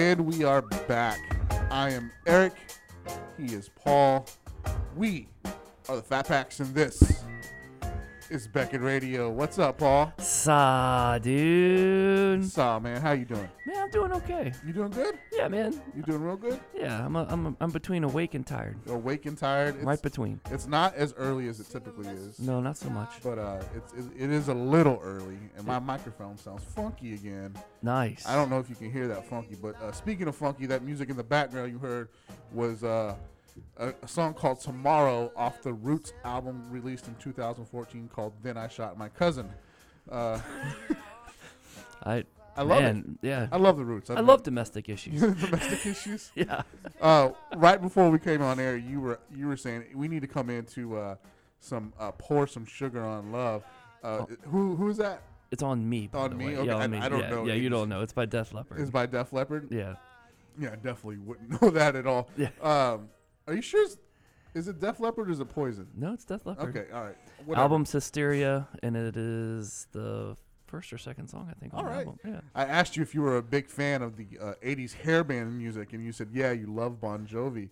And we are back. I am Eric. He is Paul. We are the Fat Packs, and this is Beckett Radio. What's up, Paul? Saw, dude. Saw, man. How you doing? Man, I'm doing okay. You doing good? Yeah, man. You doing real good? Yeah, I'm a, I'm a, I'm between awake and tired. You're awake and tired. It's, right between. It's not as early as it typically is. No, not so much. But uh, it's it, it is a little early, and my microphone sounds funky again. Nice. I don't know if you can hear that funky, but uh, speaking of funky, that music in the background you heard was uh, a, a song called "Tomorrow" off the Roots album released in 2014 called "Then I Shot My Cousin." Uh, I I love man, yeah. I love the Roots. I love domestic issues. domestic issues. yeah. Uh, right before we came on air, you were you were saying we need to come into uh, some uh, pour some sugar on love. Uh, Who who is that? It's on me. On me? way. Okay, Yeah, I- me. I don't yeah, know Yeah, you don't know. It's by Def Leppard. It's by Def Leppard. yeah. Yeah, I definitely wouldn't know that at all. Yeah. Um, are you sure? It's, is it Def Leppard or is it Poison? No, it's Def Leppard. Okay, all right. Whatever. Album's Hysteria, and it is the first or second song, I think, on All the right. album. Yeah. I asked you if you were a big fan of the uh, '80s hair band music, and you said, "Yeah, you love Bon Jovi."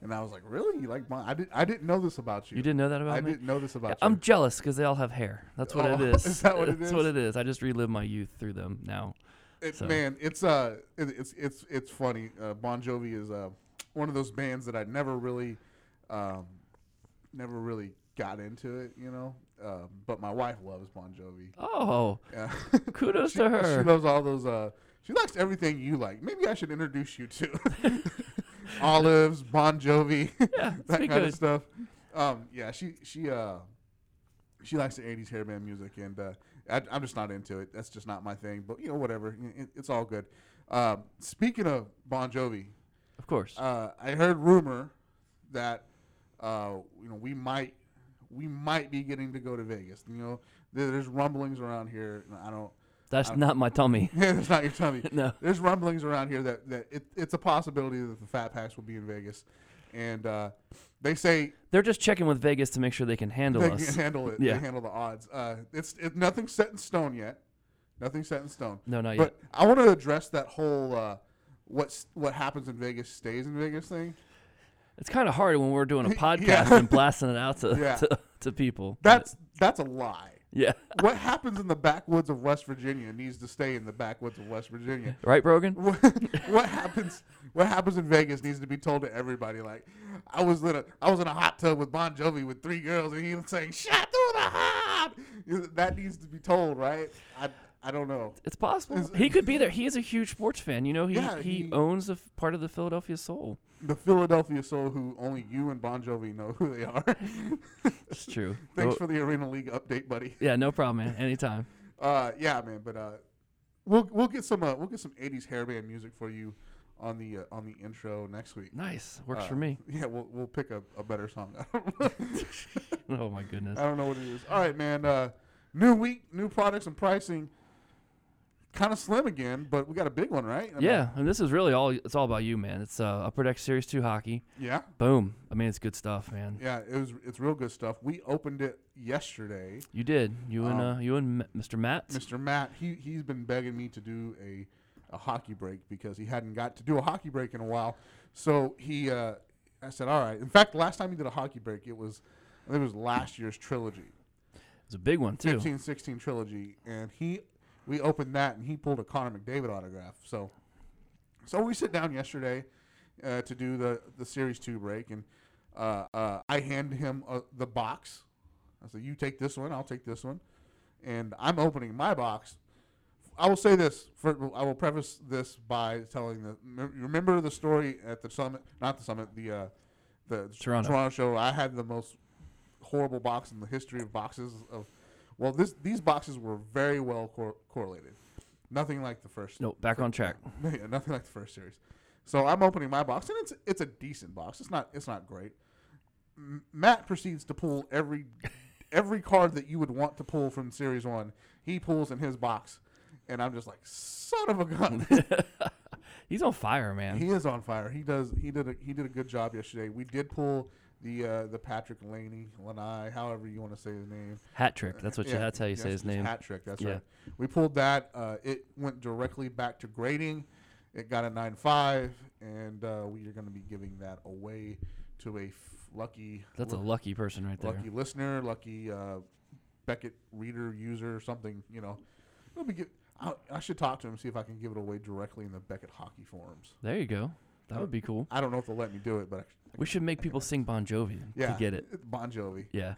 And I was like, "Really? You like Bon?" I didn't. I didn't know this about you. You didn't know that about I me? I didn't know this about Yeah, you. I'm jealous because they all have hair. That's what Oh, it is. is that what it That's is? what it is. I just relive my youth through them now. It- So- Man, it's uh, it, it's it's it's funny. Uh, bon Jovi is uh, one of those bands that I never really, um, never really got into it. You know, uh, but my wife loves Bon Jovi. Oh, Yeah. kudos she, to her. She loves all those. Uh, she likes everything you like. Maybe I should introduce you to Olives, Bon Jovi, Yeah, that kind of stuff. Um, yeah, she she uh she likes the '80s hair band music, and uh, I, I'm just not into it. That's just not my thing. But you know, whatever. It, it's all good. Um, speaking of Bon Jovi, course. uh, I heard rumor that uh, you know we might we might be getting to go to Vegas. You know, there, there's rumblings around here. I don't. That's I- not my tummy. That's not your tummy. no. There's rumblings around here that, that it, it's a possibility that the Fat Packs will be in Vegas, and uh, they say They're just checking with Vegas to make sure they can handle they us. can handle it. Yeah. They handle the odds. Uh, it's it, nothing's set in stone yet. Nothing's set in stone. No, not But yet. I want to address that whole uh, what's what happens in Vegas stays in Vegas thing. It's kind of hard when we're doing a Yeah. podcast and blasting it out to, Yeah. to, to people. That's that's a lie. yeah. what happens in the backwoods of West Virginia needs to stay in the backwoods of West Virginia. Right, Brogan? what, what happens what happens in Vegas needs to be told to everybody. Like I was in a I was in a hot tub with Bon Jovi with three girls and he was saying "Shot through the heart." That needs to be told, right? I I don't know. It's possible. Is- he could be there. He is a huge sports fan. You know, he, Yeah, he, he- owns a f- part of the Philadelphia Soul. The Philadelphia Soul, who only you and Bon Jovi know who they are. It's true. Thanks Oh, for the Arena League update, buddy. yeah, no problem, man. Anytime. Uh, yeah, man. But uh, we'll we'll get some uh, we'll get some '80s hairband music for you on the uh, on the intro next week. Nice. Works Uh, for me. Yeah, we'll we'll pick a, a better song. Oh, my goodness. I don't know what it is. All right, man. Uh, new week, new products and pricing. Kind of slim again, but we got a big one, right? I mean, Yeah, and this is really all. It's all about you, man. It's uh, Upper Deck Series Two hockey. Yeah. Boom. I mean, it's good stuff, man. Yeah. It was. It's real good stuff. We opened it yesterday. You did. You and Um, uh, you and Mr. Matt. Mr. Matt, he he's been begging me to do a a hockey break because he hadn't got to do a hockey break in a while. So he, uh, I said, all right. In fact, the last time he did a hockey break, it was, I think it was last year's trilogy. It's a big one too. 15 16 trilogy and he we opened that and he pulled a Connor McDavid autograph. So so we sit down yesterday uh, to do the the series 2 break and uh, uh, I hand him uh, the box. I said you take this one I'll take this one. And I'm opening my box. I will say this for, I will preface this by telling the you remember the story at the summit not the summit the uh, the Toronto. Toronto show? I had the most horrible box in the history of boxes of well this these boxes were very well cor- correlated. Nothing like the first No, back on track. yeah, nothing like the first series. So i'm opening my box and it's it's a decent box. It's not it's not great. M- matt proceeds to pull every every card that you would want to pull from series one. He pulls in his box and i'm just like son of a gun. He's on fire, man. he is on fire. He does he did a he did a good job yesterday. We did pull the uh, the Patrick Laney, Lanai, however you want to say his name. Hat trick. That's what you. Yeah, That's how you yes, say his name. Hat trick. That's Yeah. right. We pulled that. Uh, it went directly back to grading, It got a nine five, and uh, we are going to be giving that away to a f- lucky That's a lucky person right there. lucky listener, lucky uh, Beckett reader, user, something. You know, let me get. I, I should talk to him see if I can give it away directly in the Beckett hockey forums. There you go. That would be cool. I don't know if they'll let me do it, but I, We should make people sing Bon Jovi yeah, to get it. Bon Jovi. Yeah.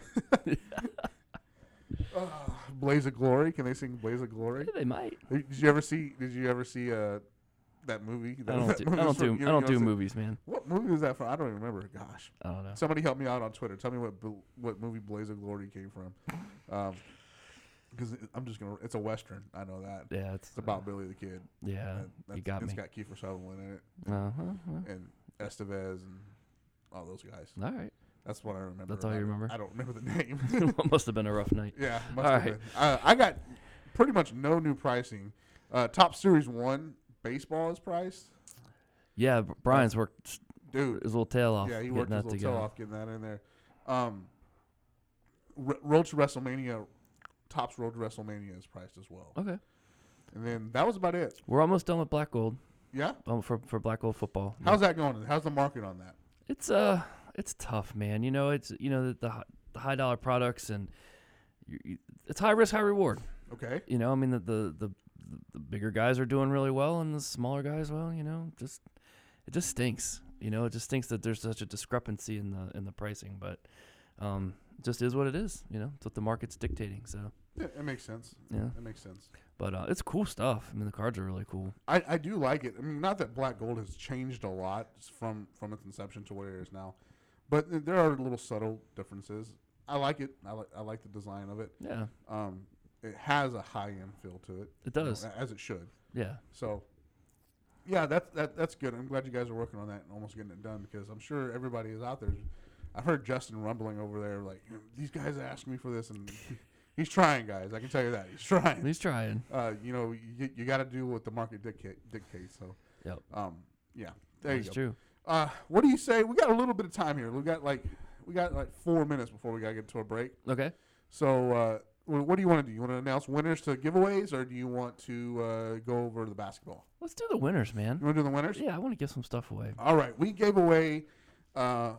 Uh, Blaze of Glory. Can they sing Blaze of Glory? they might. Did you ever see? Did you ever see uh, that movie? I don't that do, I don't do I don't do movies, man. What movie was that from? I don't even remember. Gosh, I don't know. somebody help me out on Twitter. Tell me what what movie Blaze of Glory came from. Um, because I'm just gonna. It's a western. I know that. Yeah, it's, It's about Billy the Kid. yeah. You got it's me. got Kiefer Sutherland in it, Uh-huh. and Estevez, and all those guys. All right. That's what I remember. That's all you about remember? I don't remember the name. Must have been a rough night. yeah, must All have right. been. Uh, I got pretty much no new pricing. Uh, Topps Series One baseball is priced, Yeah, Brian's worked dude. his little tail off Yeah, he worked his little together. tail off getting that in there. Um, R- Road to WrestleMania, Topps Road to WrestleMania is priced as well. Okay. And then that was about it. We're almost done with Black Gold Yeah. um, for for Black Gold football. Yeah. How's that going? How's the market on that? It's uh, it's tough, man. You know, it's you know the the, the high dollar products and you, you, it's high risk, high reward. Okay. You know, I mean the, the the the bigger guys are doing really well, and the smaller guys, well, you know, just it just stinks. You know, it just stinks that there's such a discrepancy in the in the pricing, but um, just is what it is. You know, it's what the market's dictating. So Yeah, it makes sense. yeah, That makes sense. but uh, it's cool stuff. I mean, the cards are really cool. I, I do like it. I mean, not that Black Gold has changed a lot from from its inception to what it is now, but there are little subtle differences. I like it. I like I like the design of it. Yeah, Um, it has a high end feel to it. it you know, does. as it should. Yeah, So, yeah, that's that that's good. I'm glad you guys are working on that and almost getting it done because I'm sure everybody is out there. I've heard Justin rumbling over there like these guys asked me for this and he's trying, guys. I can tell you that he's trying. he's trying. Uh, you know, you, you got to do what the market dictate, dictates. So, Yep. um, yeah, there That's you go. true. Uh, what do you say? We got a little bit of time here. We got like we got like four minutes before we gotta get to a break. Okay. So, uh, what do you want to do? You want to announce winners to giveaways, or do you want to uh, go over the basketball? Let's do the winners, man. You want to do the winners? Yeah, I want to give some stuff away. All right, we gave away uh,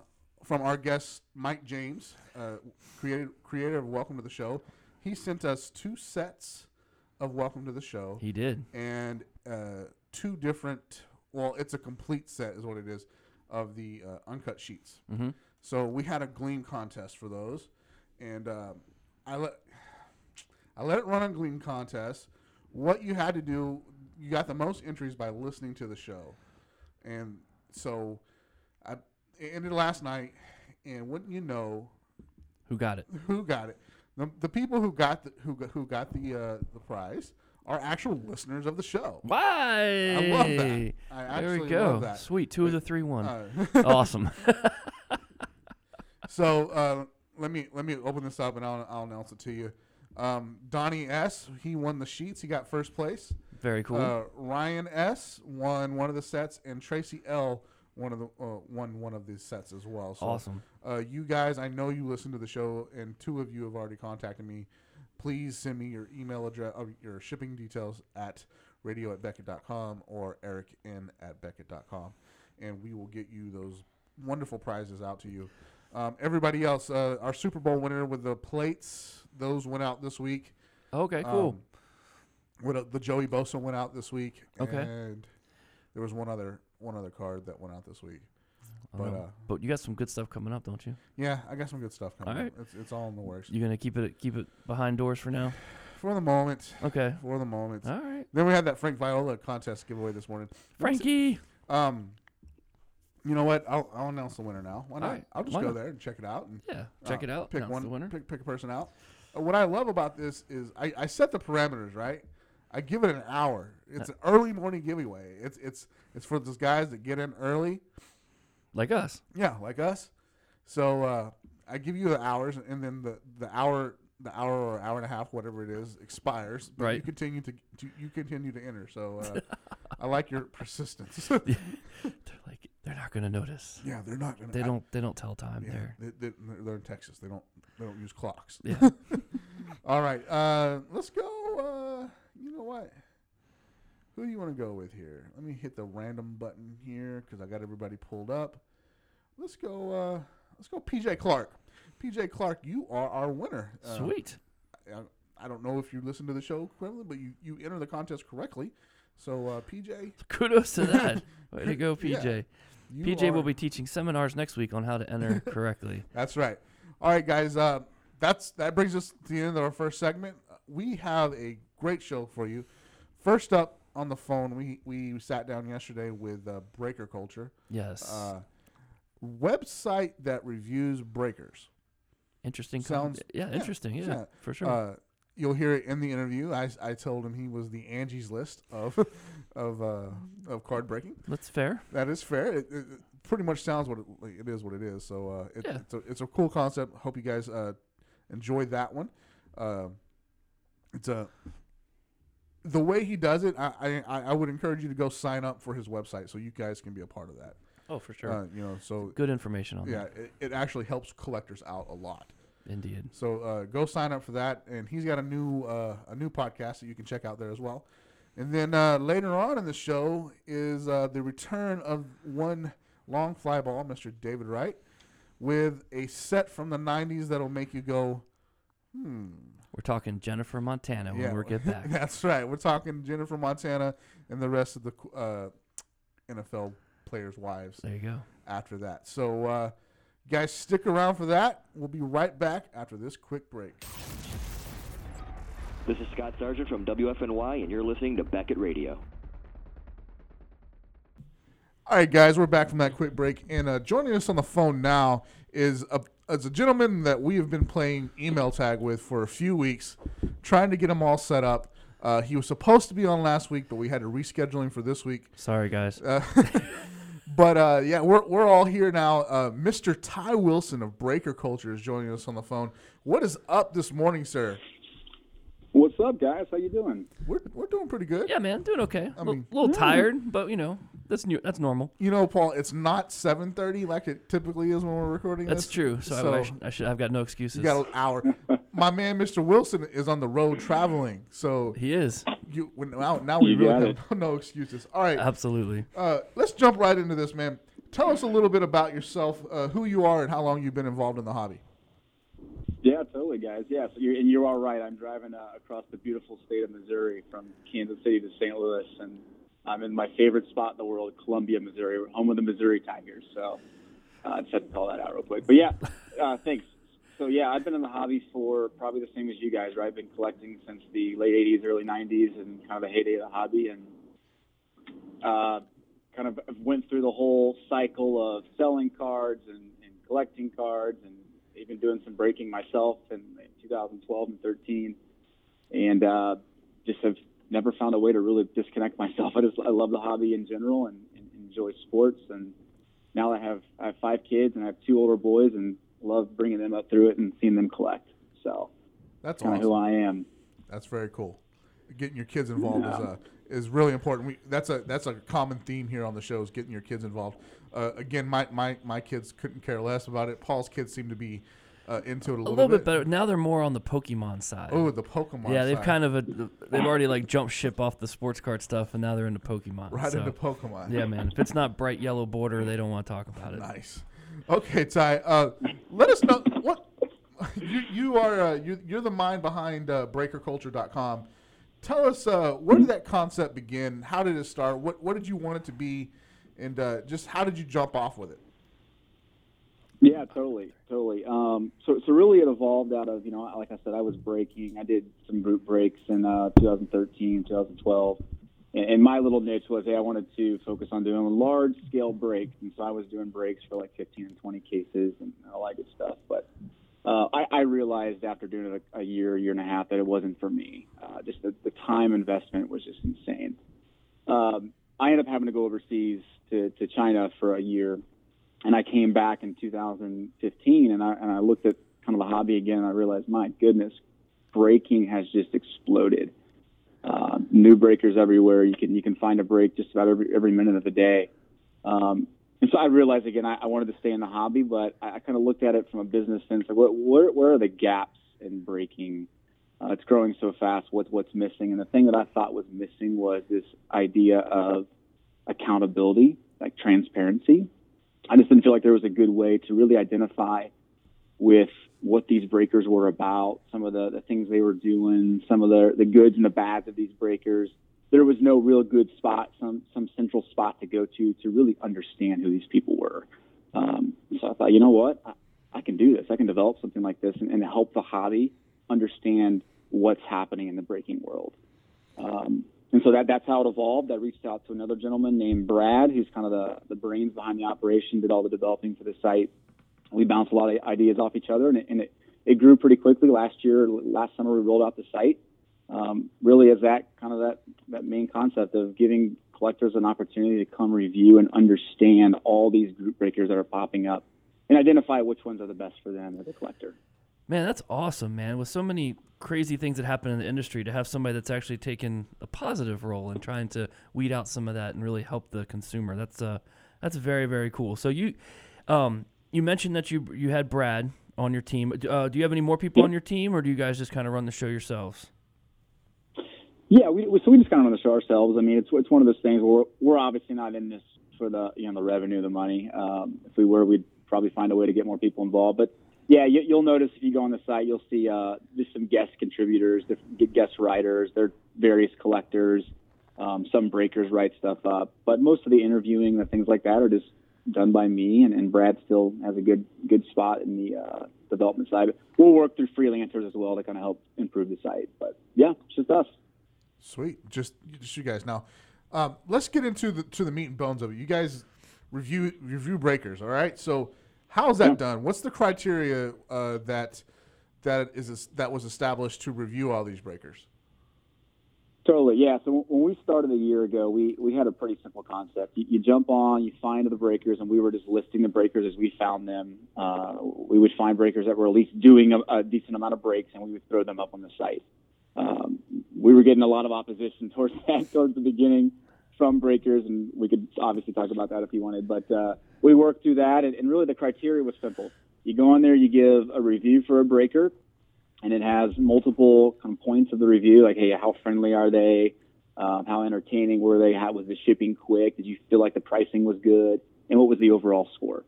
from our guest Mike James, uh, creator creator of Welcome to the Show. He sent us two sets of Welcome to the Show He did. and uh, two different. Well, it's a complete set, is what it is, of the uh, uncut sheets. Mm-hmm. So we had a gleam contest for those, and um, I let I let it run on gleam contest. What you had to do, you got the most entries by listening to the show, and so I it ended last night. And wouldn't you know, Who got it? who got it? The, the people who got the who got, who got the uh, the prize are actual listeners of the show. Why? I love that. I There actually we go. love that. Sweet. Two of the three won. Uh, awesome. So uh, let me let me open this up and I'll, I'll announce it to you. Um, Donnie S. He won the sheets. He got first place. Very cool. Uh, Ryan S. won one of the sets, and Tracy L. one of the uh, won one of these sets as well. So, awesome. uh, you guys, I know you listen to the show, and two of you have already contacted me. Please send me your email address, uh, your shipping details at radio at beckett.com or eric n at beckett.com, and we will get you those wonderful prizes out to you. Um, everybody else, uh, our Super Bowl winner with the plates, those went out this week. Okay, cool. Um, what, uh, the Joey Bosa went out this week. Okay. And there was one other one other card that went out this week. But, uh, but you got some good stuff coming up, don't you? Yeah, I got some good stuff coming. All right. up. It's, it's all in the works You gonna keep it keep it behind doors for now? for the moment. Okay. For the moment. All right. Then we had that Frank Viola contest giveaway this morning. Frankie. Um, you know what? I'll, I'll announce the winner now. Why not? All right. I'll just Why go not? there and check it out and Yeah. Check uh, it out. Pick Announce one. the winner. Pick pick a person out. Uh, what I love about this is I, I set the parameters right. I give it an hour. It's an early morning giveaway. It's it's it's for those guys that get in early. Like us. Yeah, like us. So uh, I give you the hours, and then the, the hour the hour or hour and a half, whatever it is, expires. But You continue to, to you continue to enter. So uh, I like your persistence. They're like they're not gonna notice. yeah, they're not gonna. They I- don't they don't tell time Yeah, there. they, they, they're in Texas. They don't they don't use clocks. Yeah. All right, uh, let's go. You know what? who do you want to go with here? Let me hit the random button here because I got everybody pulled up. Let's go. Uh, let's go. PJ Clark. PJ Clark, you are our winner. Uh, Sweet. I, I don't know if you listened to the show correctly, but you you entered the contest correctly. So uh, PJ, Kudos to that. Way to go, Yeah. PJ. you PJ are- will be teaching seminars next week on how to enter correctly. That's right. All right, guys. Uh, that's that brings us to the end of our first segment. Uh, We have a great show for you. First up on the phone, we we sat down yesterday with uh, Breaker Culture, Yes. uh, website that reviews breakers. interesting. com- sounds- yeah, yeah, interesting. Yeah, yeah. for sure. Uh, you'll hear it in the interview. I, I told him he was the Angie's List of of uh, of card breaking. That's fair. That is fair. It, it, it pretty much sounds what it, like it is. What it is. So uh, it, Yeah. it's a it's a cool concept. Hope you guys uh, enjoyed that one. Uh, it's a the way he does it. I, I I would encourage you to go sign up for his website so you guys can be a part of that. Oh, for sure. Uh, you know, so Good information on yeah, that. it, it actually helps collectors out a lot. Indeed. So uh, go sign up for that, and he's got a new uh, a new podcast that you can check out there as well. And then uh, later on in the show is uh, the return of one long fly ball, Mr. David Wright, with a set from the '90s that'll make you go, hmm. We're talking Jennifer Montana when we get back. That's right. We're talking Jennifer Montana and the rest of the uh, NFL players' wives there you go. after that. So, uh, guys, stick around for that. We'll be right back after this quick break. This is Scott Sargent from WFNY, and you're listening to Beckett Radio. All right, guys, we're back from that quick break, and uh, joining us on the phone now is a is a gentleman that we have been playing email tag with for a few weeks, trying to get him all set up. Uh, he was supposed to be on last week, but we had to reschedule him for this week. Sorry, guys. Uh, but uh, yeah, we're we're all here now. Uh, Mr. Ty Wilson of Breaker Culture is joining us on the phone. What is up this morning, sir? What's up, guys? How you doing? We're we're doing pretty good. yeah, man, doing okay. A mean- a little tired, but you know that's new. That's normal. You know, Paul, it's not seven thirty like it typically is when we're recording That's this. true. So, I, I, should, I should. I've got no excuses. You got an hour. My man, Mr. Wilson, is on the road traveling, so he is you when- now, now we You really got have no excuses. All right, absolutely. uh, let's jump right into this, man. Tell us a little bit about yourself, uh, who you are, and how long you've been involved in the hobby. Yeah, totally, guys. Yeah, so you're, and you're all right. I'm driving uh, across the beautiful state of Missouri from Kansas City to St. Louis, and I'm in my favorite spot in the world, Columbia, Missouri, home of the Missouri Tigers. So uh, I just had to call that out real quick. But yeah, uh, thanks. So yeah, I've been in the hobby for probably the same as you guys, right? I've been collecting since the late '80s, early '90s, and kind of the heyday of the hobby, and uh, kind of went through the whole cycle of selling cards and, and collecting cards, and even doing some breaking myself in, in 2012 and 13, and uh, just have never found a way to really disconnect myself. I just I love the hobby in general and, and enjoy sports, and now I have I have five kids and I have two older boys, and love bringing them up through it and seeing them collect. So That's kind of awesome. who I am. That's very cool. Getting your kids involved is Yeah. uh, is really important. We, that's a that's a common theme here on the show is getting your kids involved. Uh, again, my, my my kids couldn't care less about it. Paul's kids seem to be uh, into it a A little, little bit better. Now they're more on the Pokemon side. Oh, the Pokemon. yeah, they've side. kind of a, they've already like jumped ship off the sports card stuff, and now they're into Pokemon. right so, into Pokemon. yeah, man. If it's not bright yellow border, they don't want to talk about it. Nice. Okay, Ty. Uh, let us know what you you are. Uh, you, you're the mind behind uh, BreakerCulture.com. Tell us uh, where did that concept begin? How did it start? What what did you want it to be, and uh, just how did you jump off with it? Yeah, totally, totally. Um, so, so really, it evolved out of you know, like I said, I was breaking. I did some group breaks in uh, 2013, 2012, and, and my little niche was, hey, I wanted to focus on doing large scale breaks, and so I was doing breaks for like 15 and 20 cases and all that good stuff. But uh, I, I realized after doing it a, a year, year and a half, that it wasn't for me. Uh, just the, the time investment was just insane. Um, I ended up having to go overseas to, to China for a year and I came back in 2015 and I, and I looked at kind of the hobby again and I realized, my goodness, breaking has just exploded. Uh, new breakers everywhere. You can you can find a break just about every every minute of the day. Um, and so I realized again I, I wanted to stay in the hobby, but I, I kind of looked at it from a business sense. Like, what where, where are the gaps in breaking? Uh, it's growing so fast. What's what's missing? And the thing that I thought was missing was this idea of accountability, like transparency. I just didn't feel like there was a good way to really identify with what these breakers were about, some of the, the things they were doing, some of the, the goods and the bads of these breakers. There was no real good spot, some some central spot to go to to really understand who these people were. Um, so I thought, you know what, I, I, can do this. I can develop something like this and, and, help the hobby understand what's happening in the breaking world. Um, and so that that's how it evolved. I reached out to another gentleman named Brad, who's kind of the, the brains behind the operation, did all the developing for the site. We bounced a lot of ideas off each other, and it, and it, it grew pretty quickly. Last year, last summer, we rolled out the site. Um, really, as that kind of that that main concept of giving collectors an opportunity to come review and understand all these group breakers that are popping up, and identify which ones are the best for them as a collector. Man, that's awesome, man. With so many crazy things that happen in the industry, to have somebody that's actually taken a positive role in trying to weed out some of that and really help the consumer. That's uh, that's very very cool. So you, um, you mentioned that you you had Brad on your team. Uh, do you have any more people on your team, or do you guys just kind of run the show yourselves? Yeah, we, so we just kind of run the show ourselves. I mean, it's it's one of those things where we're, we're obviously not in this for the you know the revenue, the money. Um, if we were, we'd probably find a way to get more people involved. But yeah, you, will notice if you go on the site, you'll see uh, just some guest contributors, guest writers. They're various collectors. Um, some breakers write stuff up, but most of the interviewing and things like that are just done by me. And, and Brad still has a good good spot in the uh, development side. We'll work through freelancers as well to kind of help improve the site. But yeah, it's just us. Sweet, just just you guys now. Um, let's get into the to the meat and bones of it. You guys review review breakers, all right? So How's that yeah. done? What's the criteria uh, that that is that was established to review all these breakers? Totally, yeah. So when we started a year ago, we, we had a pretty simple concept. You, you, jump on, you find the breakers, and we were just listing the breakers as we found them. Uh, we would find breakers that were at least doing a, a, decent amount of breaks, and we would throw them up on the site. Um, we were getting a lot of opposition towards that towards the beginning from breakers, and we could obviously talk about that if you wanted. But uh, we worked through that, and, and, really the criteria was simple. You go on there, you give a review for a breaker, and it has multiple kind of points of the review, like, hey, how friendly are they? Um, how entertaining were they? How was the shipping quick? Did you feel like the pricing was good? And what was the overall score?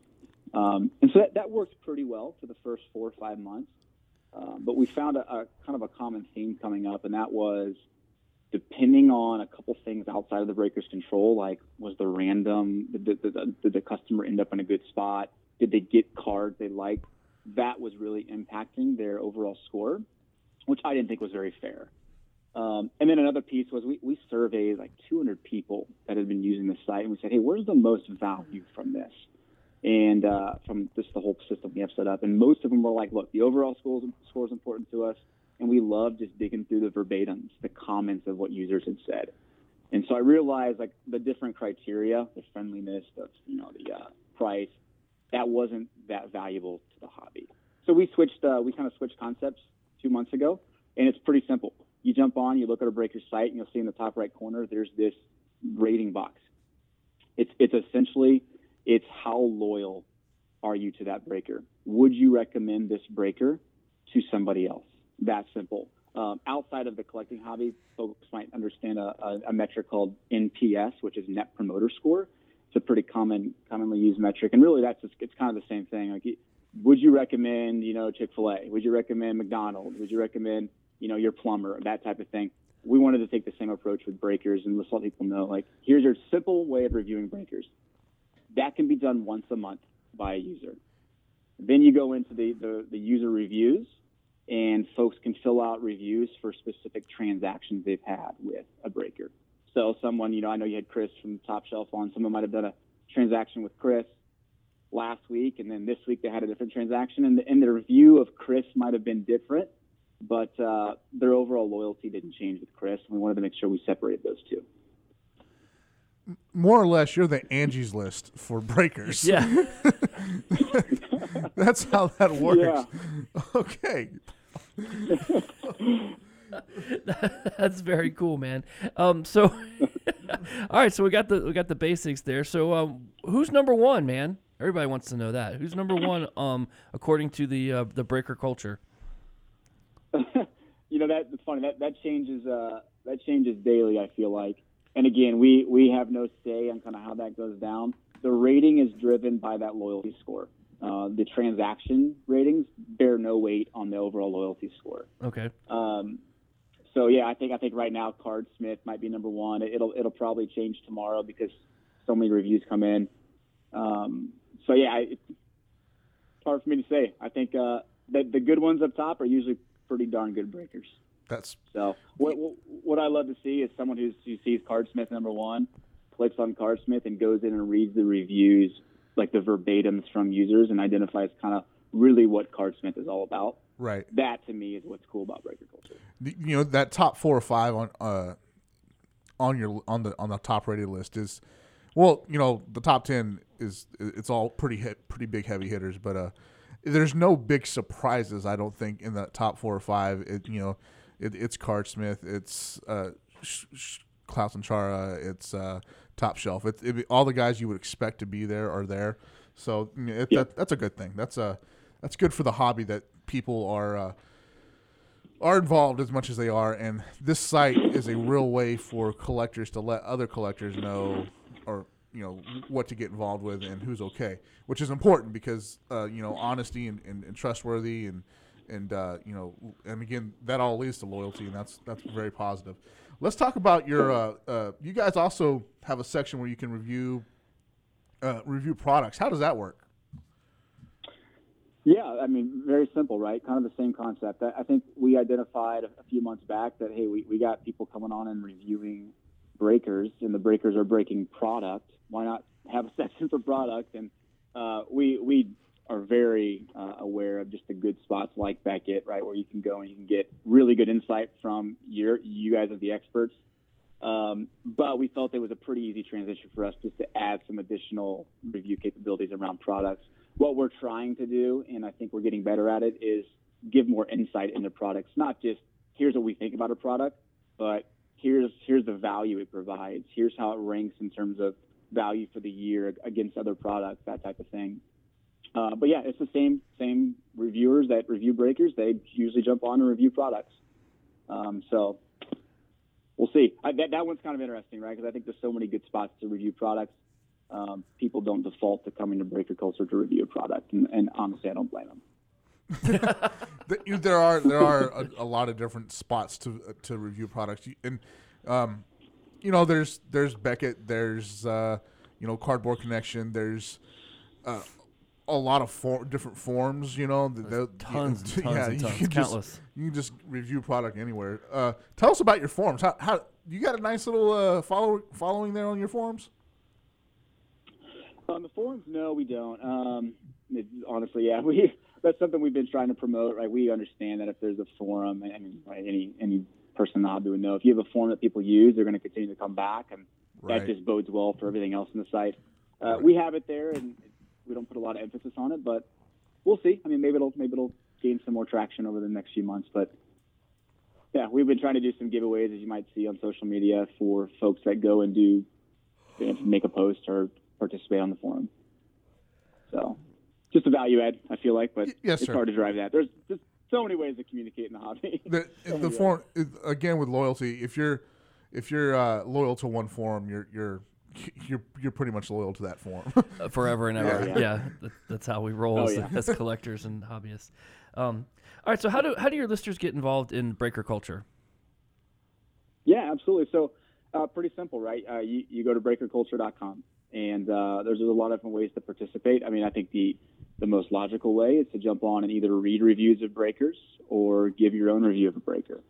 Um, and so that, that worked pretty well for the first four or five months. Um, but we found a, a, kind of a common theme coming up, and that was depending on a couple things outside of the breaker's control, like was the random, did the, the, did the customer end up in a good spot? Did they get cards they liked? That was really impacting their overall score, which I didn't think was very fair. Um, and then another piece was we, we surveyed like 200 people that had been using the site, and we said, hey, where's the most value from this? And uh, from just the whole system we have set up. And most of them were like, look, the overall score is important to us and we love just digging through the verbatims, the comments of what users had said. And so I realized like the different criteria, the friendliness, the you know the uh, price, that wasn't that valuable to the hobby. So we switched, uh, we kind of switched concepts two months ago, and it's pretty simple. You jump on, you look at a breaker site, and you'll see in the top right corner there's this rating box. It's it's essentially it's how loyal are you to that breaker? Would you recommend this breaker to somebody else? that simple. Um, outside of the collecting hobby, folks might understand a, a, a, metric called NPS, which is Net Promoter Score. It's a pretty common, commonly used metric, and really that's just, it's kind of the same thing. Like, would you recommend, you know, Chick Fil A? Would you recommend McDonald's? Would you recommend, you know, your plumber? That type of thing. We wanted to take the same approach with breakers and let's let people know, like, here's your simple way of reviewing breakers. That can be done once a month by a user. Then you go into the, the, the user reviews and folks can fill out reviews for specific transactions they've had with a breaker. So someone, you know, I know you had Chris from Top Shelf on. Someone might have done a transaction with Chris last week, and then this week they had a different transaction, and the, and review of Chris might have been different, but uh, their overall loyalty didn't change with Chris. And we wanted to make sure we separated those two. More or less, you're the Angie's List for breakers. Yeah. That's how that works. Yeah. Okay. That's very cool, man. Um, so, all right, so we got the we got the basics there. So, um, who's number one, man? Everybody wants to know that. Who's number one, um, according to the uh, the breaker culture? you you know that it's funny that that changes uh, that changes daily. I feel like, and again, we we have no say on kind of how that goes down. The rating is driven by that loyalty score. Uh, the transaction ratings bear no weight on the overall loyalty score. Okay. Um, so yeah, I think I think right now Cardsmith might be number one. It'll it'll probably change tomorrow because so many reviews come in. Um, so yeah, I, it's hard for me to say. I think uh, the the good ones up top are usually pretty darn good breakers. That's So what what, what I love to see is someone who's, who sees Cardsmith number one, clicks on Cardsmith and goes in and reads the reviews, like the verbatims from users, and identifies kind of really what Cardsmith is all about. right. That to me is what's cool about breaker culture. You know that top four or five on uh on your on the on the top rated list is well, you know the top ten is it's all pretty hit, pretty big heavy hitters, but uh, there's no big surprises. I don't think in the top four or five. It you know, it, it's Cardsmith, it's uh, Sh- Sh- Klaus and Chara, it's uh, Top Shelf. It, it, all the guys you would expect to be there are there. So it, Yeah. that, that's a good thing. That's a that's good for the hobby that people are. Uh, are involved as much as they are, and this site is a real way for collectors to let other collectors know, or you know, what to get involved with and who's okay, which is important because uh, you know honesty and, and, and trustworthy and and uh, you know, and again that all leads to loyalty, and that's that's very positive. Let's talk about your. Uh, uh, you guys also have a section where you can review uh, review products. How does that work? Yeah, I mean, very simple, right? Kind of the same concept. I think we identified a a few months back that, hey, we, we got people coming on and reviewing breakers, and the breakers are breaking product. Why not have a section for product? And uh, we, we are very uh, aware of just the good spots like Beckett, right, where you can go and you can get really good insight from your, you guys as the experts. Um, but we felt it was a pretty easy transition for us just to add some additional review capabilities around products what we're trying to do, and I think we're getting better at it, is give more insight into products. Not just here's what we think about a product, but here's here's the value it provides. Here's how it ranks in terms of value for the year against other products, that type of thing. Uh, but yeah, it's the same same reviewers that review breakers. They usually jump on and review products. Um, so we'll see. I, that that one's kind of interesting, right? Because I think there's so many good spots to review products um, people don't default to coming to Breaker Culture to review a product, and, and honestly, I don't blame them. There are there are a, a lot of different spots to to review products, and um, you know there's there's Beckett, there's uh, you know Cardboard Connection, there's uh, a lot of for- different forms. You know, th- There's th- tons and tons yeah, and you tons, just- countless. you can just review product anywhere. Uh, tell us about your forums. How, how you got a nice little uh, follow following there on your forums? On the forums, no, we don't. Um, it, honestly, yeah, we that's something we've been trying to promote. Right, we understand that if there's a forum, I mean, right, any any person in the hobby would know if you have a forum that people use, they're going to continue to come back, and Right. that just bodes well for everything else in the site. Uh, Right. We have it there, and we don't put a lot of emphasis on it, but we'll see. I mean, maybe it'll maybe it'll gain some more traction over the next few months, but. Yeah, we've been trying to do some giveaways, as you might see on social media, for folks that go and do you know, make a post or participate on the forum. So, just a value add, I feel like, but yes, it's sir. hard to drive that. There's just so many ways to communicate in the hobby. the So the form again with loyalty. If you're if you're uh, loyal to one forum, you're you're you're you're pretty much loyal to that form Uh, forever and ever. Yeah. Yeah, that, that's how we roll Oh, as, yeah. as collectors and hobbyists. Um, all right, so how do how do your listeners get involved in breaker culture? Yeah, absolutely. So, uh, pretty simple, right? Uh, you, you go to breakerculture.com, and uh, there's, there's a lot of different ways to participate. I mean, I think the the most logical way is to jump on and either read reviews of breakers or give your own review of a breaker.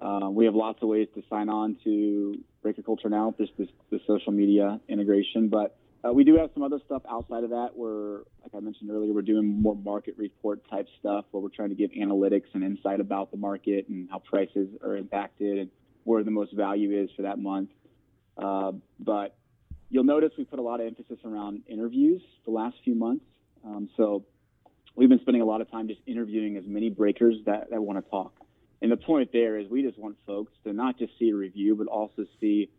Uh, we have lots of ways to sign on to Breaker Culture now, just this, the social media integration. But uh, we do have some other stuff outside of that where, like I mentioned earlier, we're doing more market report type stuff where we're trying to give analytics and insight about the market and how prices are impacted and where the most value is for that month. Uh, but you'll notice we put a lot of emphasis around interviews the last few months. Um, so we've been spending a lot of time just interviewing as many breakers that, that want to talk. And the point there is we just want folks to not just see a review, but also see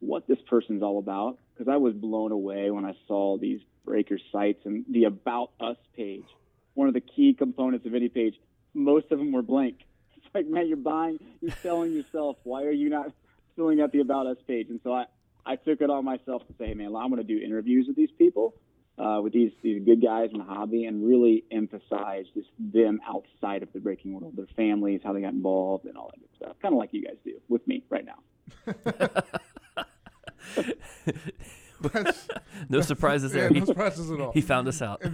what this person's all about. Because I was blown away when I saw these breaker sites and the About Us page. One of the key components of any page, most of them were blank. It's like, man, you're buying, you're selling yourself. Why are you not filling out the about us page? And so I, I took it on myself to say, man, I'm going to do interviews with these people, uh, with these these good guys in the hobby, and really emphasize just them outside of the breaking world, their families, how they got involved, and all that good stuff. Kind of like you guys do with me right now. That's, No surprises yeah, there. no He- surprises at all. he found us out.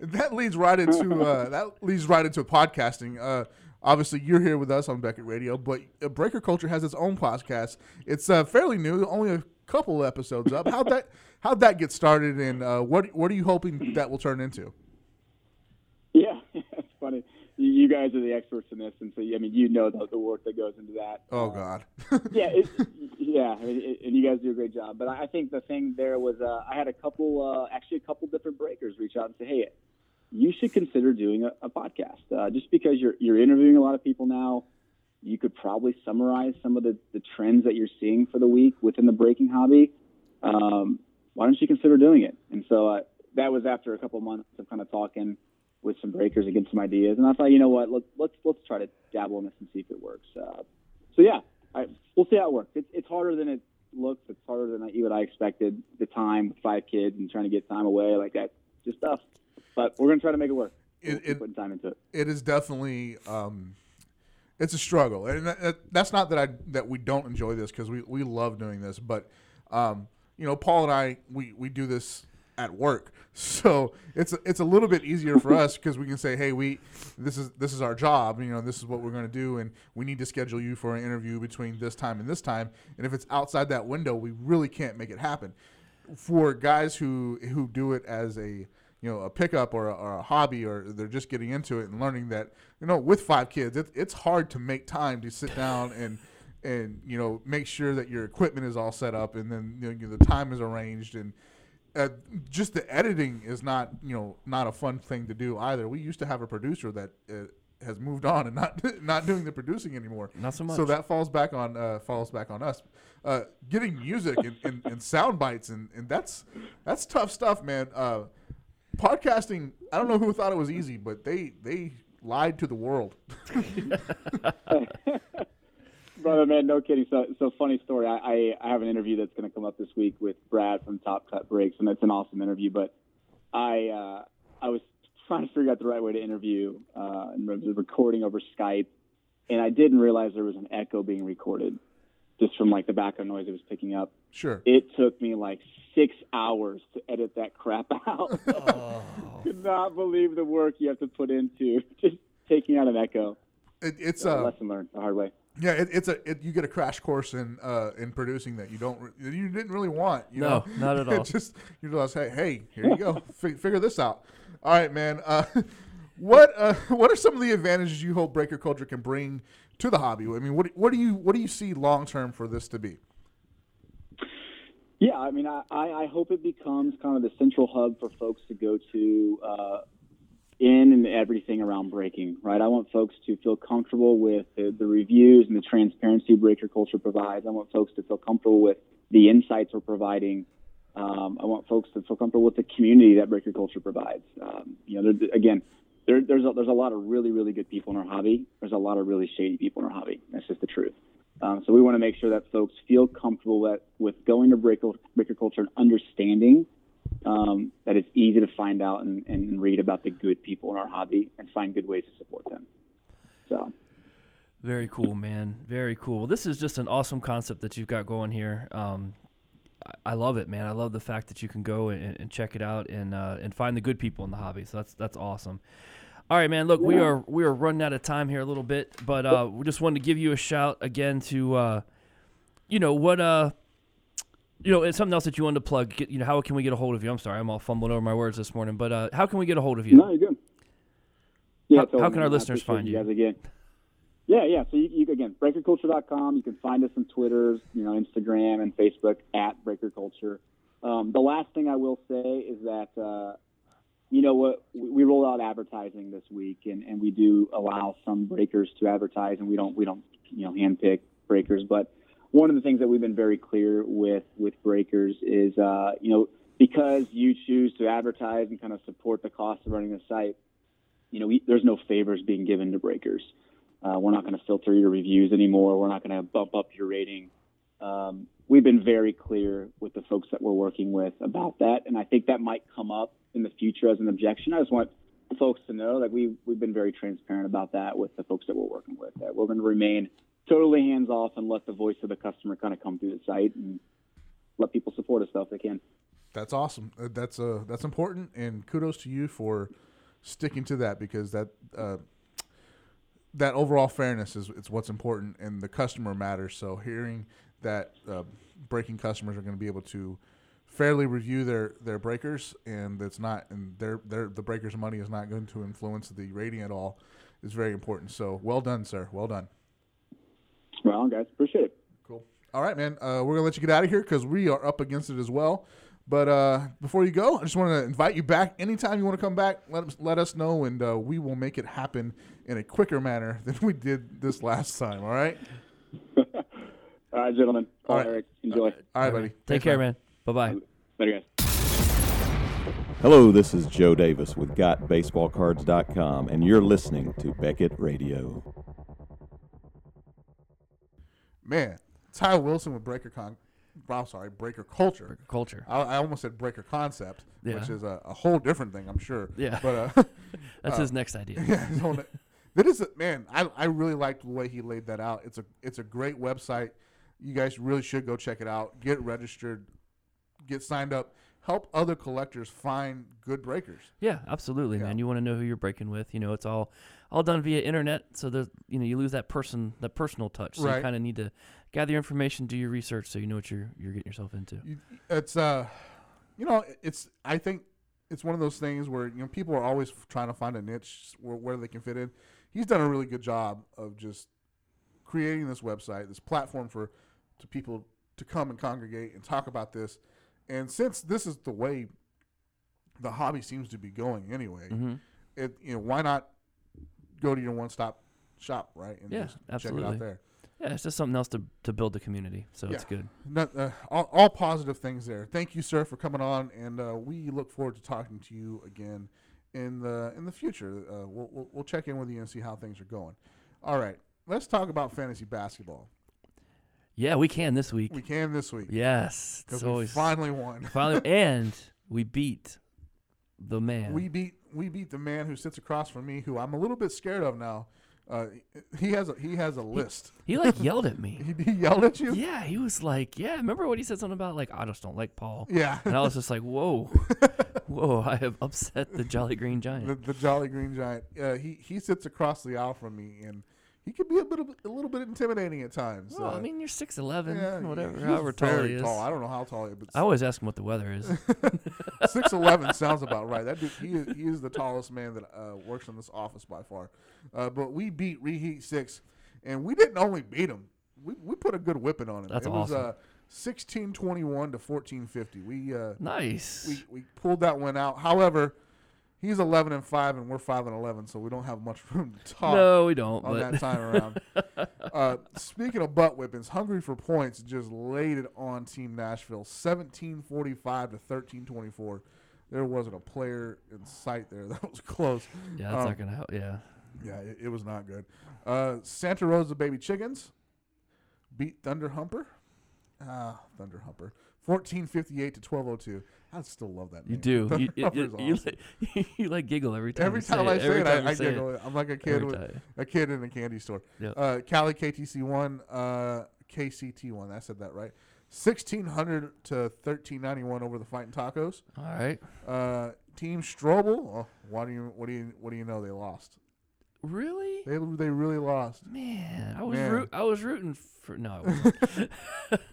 That, that leads right into uh, that leads right into podcasting. Uh, obviously, you're here with us on Beckett Radio, but uh, Breaker Culture has its own podcast. It's uh, fairly new, only a couple episodes up. How'd that how'd that get started, and uh, what what are you hoping that will turn into? Yeah, it's funny. You guys are the experts in this, and so I mean, you know the, the work that goes into that. Oh Uh, God, yeah, it, yeah, I mean, it, and you guys do a great job. But I think the thing there was uh, I had a couple, uh, actually a couple different breakers reach out and say, hey, you should consider doing a, a podcast. Uh, just because you're you're interviewing a lot of people now, you could probably summarize some of the, the trends that you're seeing for the week within the breaking hobby. Um, why don't you consider doing it? And so uh, that was after a couple months of kind of talking with some breakers and getting some ideas. And I thought, you know what, let's let's let's try to dabble in this and see if it works. Uh, so yeah, I, we'll see how it works. It's, it's harder than it looks. It's harder than I, even I expected. The time with five kids and trying to get time away like that, just tough. But we're gonna try to make it work. We'll It- keep it- putting time into it. it is definitely um, it's a struggle, and that, that- that's not that I that we don't enjoy this because we, we love doing this, but um, you know, Paul and I we, we do this at work, so it's it's a little bit easier for us because we can say, hey, we this is this is our job, you know, this is what we're going to do, and we need to schedule you for an interview between this time and this time, and if it's outside that window, we really can't make it happen. For guys who who do it as a you know a pickup or a, or a hobby or they're just getting into it and learning that you know with five kids it, it's hard to make time to sit down and and you know make sure that your equipment is all set up and then you know, the time is arranged and uh, just the editing is not you know not a fun thing to do either we used to have a producer that uh, has moved on and not not doing the producing anymore Not so much. so that falls back on uh, falls back on us. Uh, getting music and, and, and sound bites and, and that's that's tough stuff, man. Podcasting, I don't know who thought it was easy, but they they lied to the world. Brother, man, no kidding. So, so funny story. I, I, I have an interview that's going to come up this week with Brad from Top Cut Breaks, and it's an awesome interview. But I, uh, I was trying to figure out the right way to interview, uh, and was recording over Skype, and I didn't realize there was an echo being recorded, just from like the background noise it was picking up. Sure. It took me like six hours to edit that crap out. Oh. Could not believe the work you have to put into just taking out an echo. It, it's Uh, uh, lesson learned the hard way. yeah, it, it's a it, you get a crash course in uh, in producing that you don't re- you didn't really want. You No, know? not at all. just you realize, hey, hey, here you go, Fig- figure this out. All right, man. Uh, what uh, what are some of the advantages you hope breaker culture can bring to the hobby? I mean, what what do you what do you see long term for this to be? Yeah, I mean, I, I hope it becomes kind of the central hub for folks to go to uh, in and everything around breaking, right? I want folks to feel comfortable with the, the reviews and the transparency Breaker Culture provides. I want folks to feel comfortable with the insights we're providing. Um, I want folks to feel comfortable with the community that Breaker Culture provides. Um, you know, again, there, there's a, there's a lot of really really good people in our hobby. There's a lot of really shady people in our hobby. That's just the truth. Um, so we want to make sure that folks feel comfortable that, with going to breaker, breaker culture and understanding um, that it's easy to find out and, and read about the good people in our hobby and find good ways to support them. So Very cool, man. Very cool. This is just an awesome concept that you've got going here. Um, I- I love it, man. I love the fact that you can go and, and check it out and uh, and find the good people in the hobby. So that's that's awesome. All right, man. Look, we are we are running out of time here a little bit, but uh, we just wanted to give you a shout again to, uh, you know what, uh, you know, it's something else that you wanted to plug. Get, you know, how can we get a hold of you? I'm sorry, I'm all fumbling over my words this morning, but uh, how can we get a hold of you? no, you're good. Yeah, How- totally, how can our. I listeners find you guys again? Yeah, yeah. So you, you again, breakerculture.com. You can find us on Twitter, you know, Instagram and Facebook at Breaker Culture. Um, the last thing I will say is that uh, you know what we roll out advertising this week, and, and we do allow some breakers to advertise, and we don't we don't you know handpick breakers, but one of the things that we've been very clear with with breakers is uh, you know because you choose to advertise and kind of support the cost of running the site, you know we, there's no favors being given to breakers. Uh, we're not going to filter your reviews anymore. We're not going to bump up your rating. Um, we've been very clear with the folks that we're working with about that, and I think that might come up in the future as an objection. I just want folks to know that we we've been very transparent about that with the folks that we're working with. That we're going to remain totally hands off and let the voice of the customer kind of come through the site and let people support us if they can. That's awesome. Uh, that's uh that's important, and kudos to you for sticking to that because that uh, that overall fairness is it's what's important, and the customer matters. So hearing that uh, breaking customers are going to be able to fairly review their their breakers, and it's not and their their the breakers' money is not going to influence the rating at all, is very important. So well done, sir. Well done. Well, guys, appreciate it. Cool. All right, man. Uh, we're gonna let you get out of here because we are up against it as well. But uh, before you go, I just want to invite you back. Anytime you want to come back, let us, let us know, and uh, we will make it happen in a quicker manner than we did this last time. All right. All right, gentlemen. All Bye, right. Eric. Enjoy. All right, buddy. Take Thanks, care, man. Bye bye. Later, guys. Hello, this is Joe Davis with GotBaseballCards.com, and you're listening to Beckett Radio. Man, Ty Wilson with Breaker Con. I'm sorry, Breaker Culture. Culture. I, I almost said Breaker Concept, which is a, a whole different thing, I'm sure. Yeah. But uh, That's uh, his next idea. yeah, that is a, man. I, I really liked the way he laid that out. It's a it's a great website. You guys really should go check it out. Get registered, get signed up, help other collectors find good breakers. Yeah, absolutely, Yeah. man. You want to know who you're breaking with. You know, it's all all done via internet, so there's you know you lose that person that personal touch. So Right. you kind of need to gather your information, do your research, so you know what you're you're getting yourself into. You, it's uh, you know, it's I think it's one of those things where you know people are always trying to find a niche where, where they can fit in. He's done a really good job of just creating this website, this platform for to people to come and congregate and talk about this. And since this is the way the hobby seems to be going anyway, hmm it you know why not go to your one stop shop right and Yeah, just check it absolutely. out there. Yeah, it's just something else to to build the community. So it's good. Not, uh, all, all positive things there. Thank you, sir, for coming on, and uh, we look forward to talking to you again in the in the future. Uh, we'll, we'll we'll check in with you and see how things are going. All right, let's talk about fantasy basketball. Yeah, we can this week. We can this week yes, because we always finally won. finally, and we beat the man. We beat we beat the man who sits across from me, who I'm a little bit scared of now. Uh, he has a he has a list. he like yelled at me. He, he yelled at you. Yeah, he was like, yeah. Remember what he said something about like I just don't like Paul. Yeah. And I was just like, whoa, whoa! I have upset the Jolly Green Giant. the, the Jolly Green Giant. Uh, he he sits across the aisle from me, and he can be a bit of, a little bit intimidating at times. Well, I Uh, mean, you're six eleven, yeah, whatever, he's however tall very he is. Tall. I don't know how tall he is, I always ask him what the weather is. six eleven sounds about right. That dude, he is, he is the tallest man that uh, works in this office by far. Uh, but we beat Reheat six, and we didn't only beat him. We, we put a good whipping on him. That's it was awesome. uh, sixteen twenty one to fourteen fifty. We uh, nice. we we pulled that one out. However, he's eleven and five, and we're five and eleven, so we don't have much room to talk no, we don't. on But that time around. uh, speaking of butt whippings, Hungry for Points just laid it on Team Nashville, 1745 to 1324. There wasn't a player in sight there that was close. yeah, that's um, not gonna help. Yeah, Yeah, it, it was not good. Uh, Santa Rosa Baby Chickens beat Thunder Humper. Ah, Thunder Humper. 1458 to 1202. I still love that you name. do. You, you, you, awesome. like, you like giggle every time. Every time I it. say Every it, I, I say it. giggle. I'm like a kid with, a kid in a candy store. Yep. Uh, Cali KTC one, uh, KCT one. I said that right. Sixteen hundred to thirteen ninety one over the Fighting Tacos. All right. Uh, Team Strobel. Oh, what do you what do you what do you know? They lost. Really? They they really lost. Man, I was Man. root, I was rooting for no. I wasn't.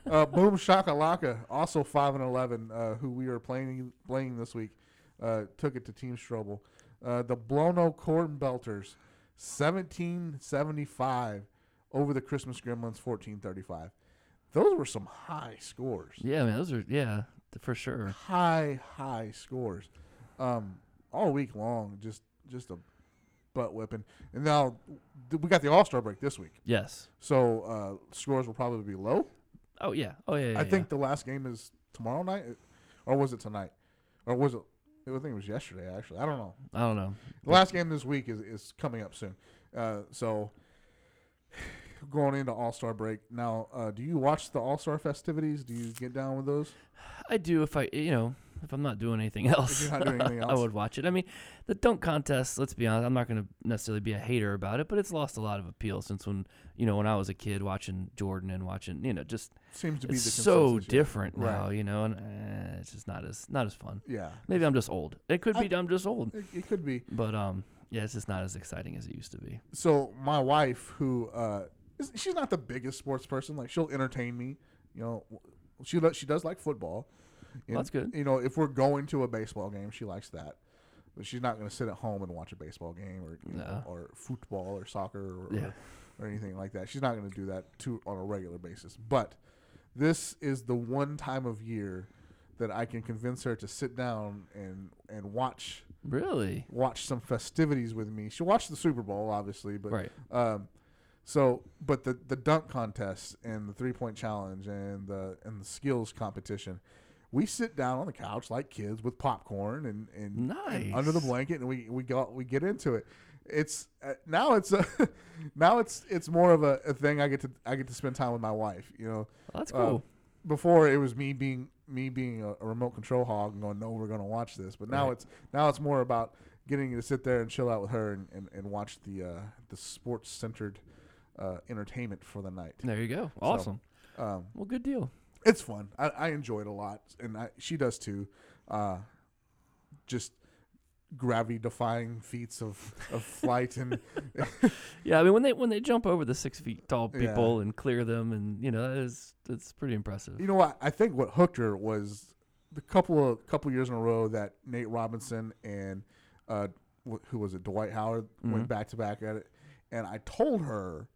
Uh, Boom Shakalaka, also five and eleven, uh, who we are playing playing this week, uh, took it to Team Strobel. Uh, the Blono Corn Belters, seventeen seventy five over the Christmas Gremlins, fourteen thirty five. Those were some high scores. yeah, man, those are yeah for sure. High high scores, um, all week long. Just just a butt whipping. And now th- we got the All Star break this week, Yes. so uh, scores will probably be low. Oh yeah. Oh yeah. yeah I yeah. think the last game is tomorrow night, or was it tonight, or was it? I think it was yesterday. Actually, I don't know. I don't know. The last game this week is, is coming up soon. Uh, so going into All Star break now. Uh, do you watch the All Star festivities? Do you get down with those? I do if I, you know, if I'm not doing anything else. doing anything I would watch it. I mean, the dunk contest. Let's be honest. I'm not going to necessarily be a hater about it, but it's lost a lot of appeal since when you know when I was a kid watching Jordan and watching, you know, just Seems to be so yeah. different Right. now. You know, and eh, it's just not as not as fun. Yeah, Maybe I'm just old. It could I- be I'm just old, it, it could be. but um, yeah, it's just not as exciting as it used to be. so my wife, who uh, is, she's not the biggest sports person. Like she'll entertain me. You know, she lo- she does like football. You Well, that's know- good. You know, if we're going to a baseball game, she likes that. But she's not going to sit at home and watch a baseball game or you know, or football or soccer or, Yeah. or, or anything like that. She's not going to do that to on a regular basis. But this is the one time of year that I can convince her to sit down and and watch Really? watch some festivities with me. She'll watch the Super Bowl, obviously, but Right. um, so but the the dunk contest and the three point challenge and the and the skills competition, we sit down on the couch like kids with popcorn and and, and under the blanket and we we go we get into it. It's uh, now it's a now it's it's more of a, a thing I get to I get to spend time with my wife. You know, Well, that's Uh, cool. before it was me being me being a, a remote control hog and going, no, we're going to watch this. But now Right. it's now it's more about getting to sit there and chill out with her and, and, and watch the uh, the sports centered uh, entertainment for the night. there you go. Awesome. Um, well, good deal. It's fun. I, I enjoy it a lot, and I, she does too. Uh, just gravity defying feats of, of flight and Yeah, I mean when they when they jump over the six feet tall Yeah. people and clear them, and you know is that's pretty impressive. You know what? I think what hooked her was the couple of couple years in a row that Nate Robinson and uh, wh- who was it? Dwight Howard Mhm. went back to back at it, and I told her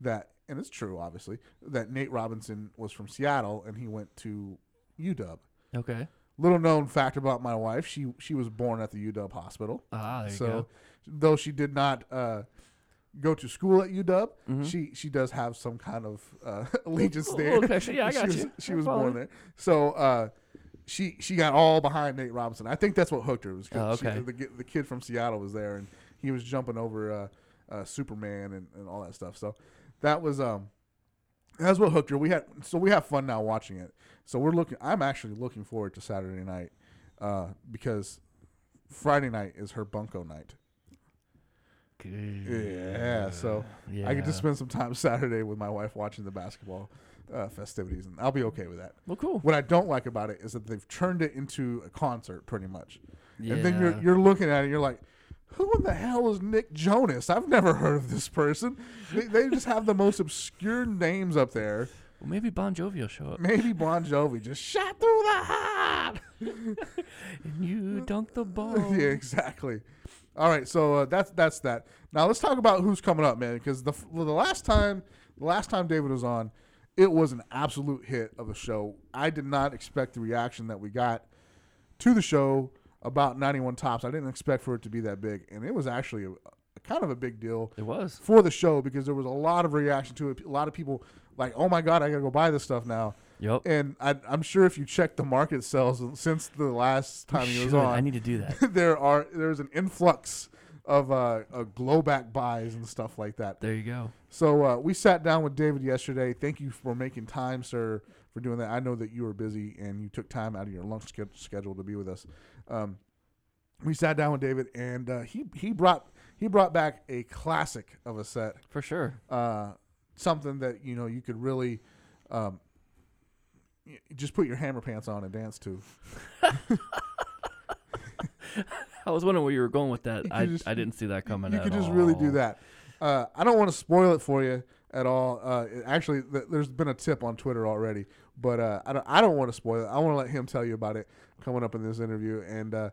that, and it's true, obviously, that Nate Robinson was from Seattle and he went to UW. Okay. Little known fact about my wife: she she was born at the UW hospital. Ah, there you so go. though she did not uh, go to school at UW, Mhm. she she does have some kind of uh, allegiance Little- there. little connection. Yeah, I she got was, you. She I was born there, so uh, she she got all behind Nate Robinson. I think that's what hooked her. Was Oh, okay. she, the, the kid from Seattle was there, and he was jumping over uh, uh, Superman and, and all that stuff. So that was um that's what hooked her. We had so we have fun now watching it. So we're looking. I'm actually looking forward to Saturday night uh, because Friday night is her bunko night. Yeah, so yeah. I get to spend some time Saturday with my wife watching the basketball uh, festivities, and I'll be okay with that. Well, cool. What I don't like about it is that they've turned it into a concert, pretty much. Yeah. And then you're you're looking at it, you're like, who in the hell is Nick Jonas? I've never heard of this person. They, they just have the most obscure names up there. well, maybe Bon Jovi will show up. Maybe Bon Jovi just shot through the heart. And you dunk the ball. yeah, exactly. All right, so uh, that's that's that. Now let's talk about who's coming up, man. Because the well, the last time the last time David was on, it was an absolute hit of a show. I did not expect the reaction that we got to the show about 91 Topps. I didn't expect for it to be that big, and it was actually a, a kind of a big deal It was. for the show because there was a lot of reaction to it. A lot of people like, "Oh my god, I gotta go buy this stuff now." Yep. And I, I'm sure if you check the market sales since the last time he was on, I need to do that. there are there's an influx of uh, uh glowback buys and stuff like that. there you go. So uh, we sat down with David yesterday. Thank you for making time, sir, for doing that. I know that you were busy and you took time out of your lunch sch- schedule to be with us. Um, we sat down with David, and uh, he he brought he brought back a classic of a set, For sure. uh, something that you know you could really. Um, y- just put your hammer pants on and dance to. I was wondering where you were going with that. I, just- I didn't see that coming. you at could just really do that. Uh, I don't want to spoil it for you at all. Uh, it- actually, th- there's been a tip on Twitter already, but uh, I don't. I don't want to spoil it. I want to let him tell you about it coming up in this interview, and uh,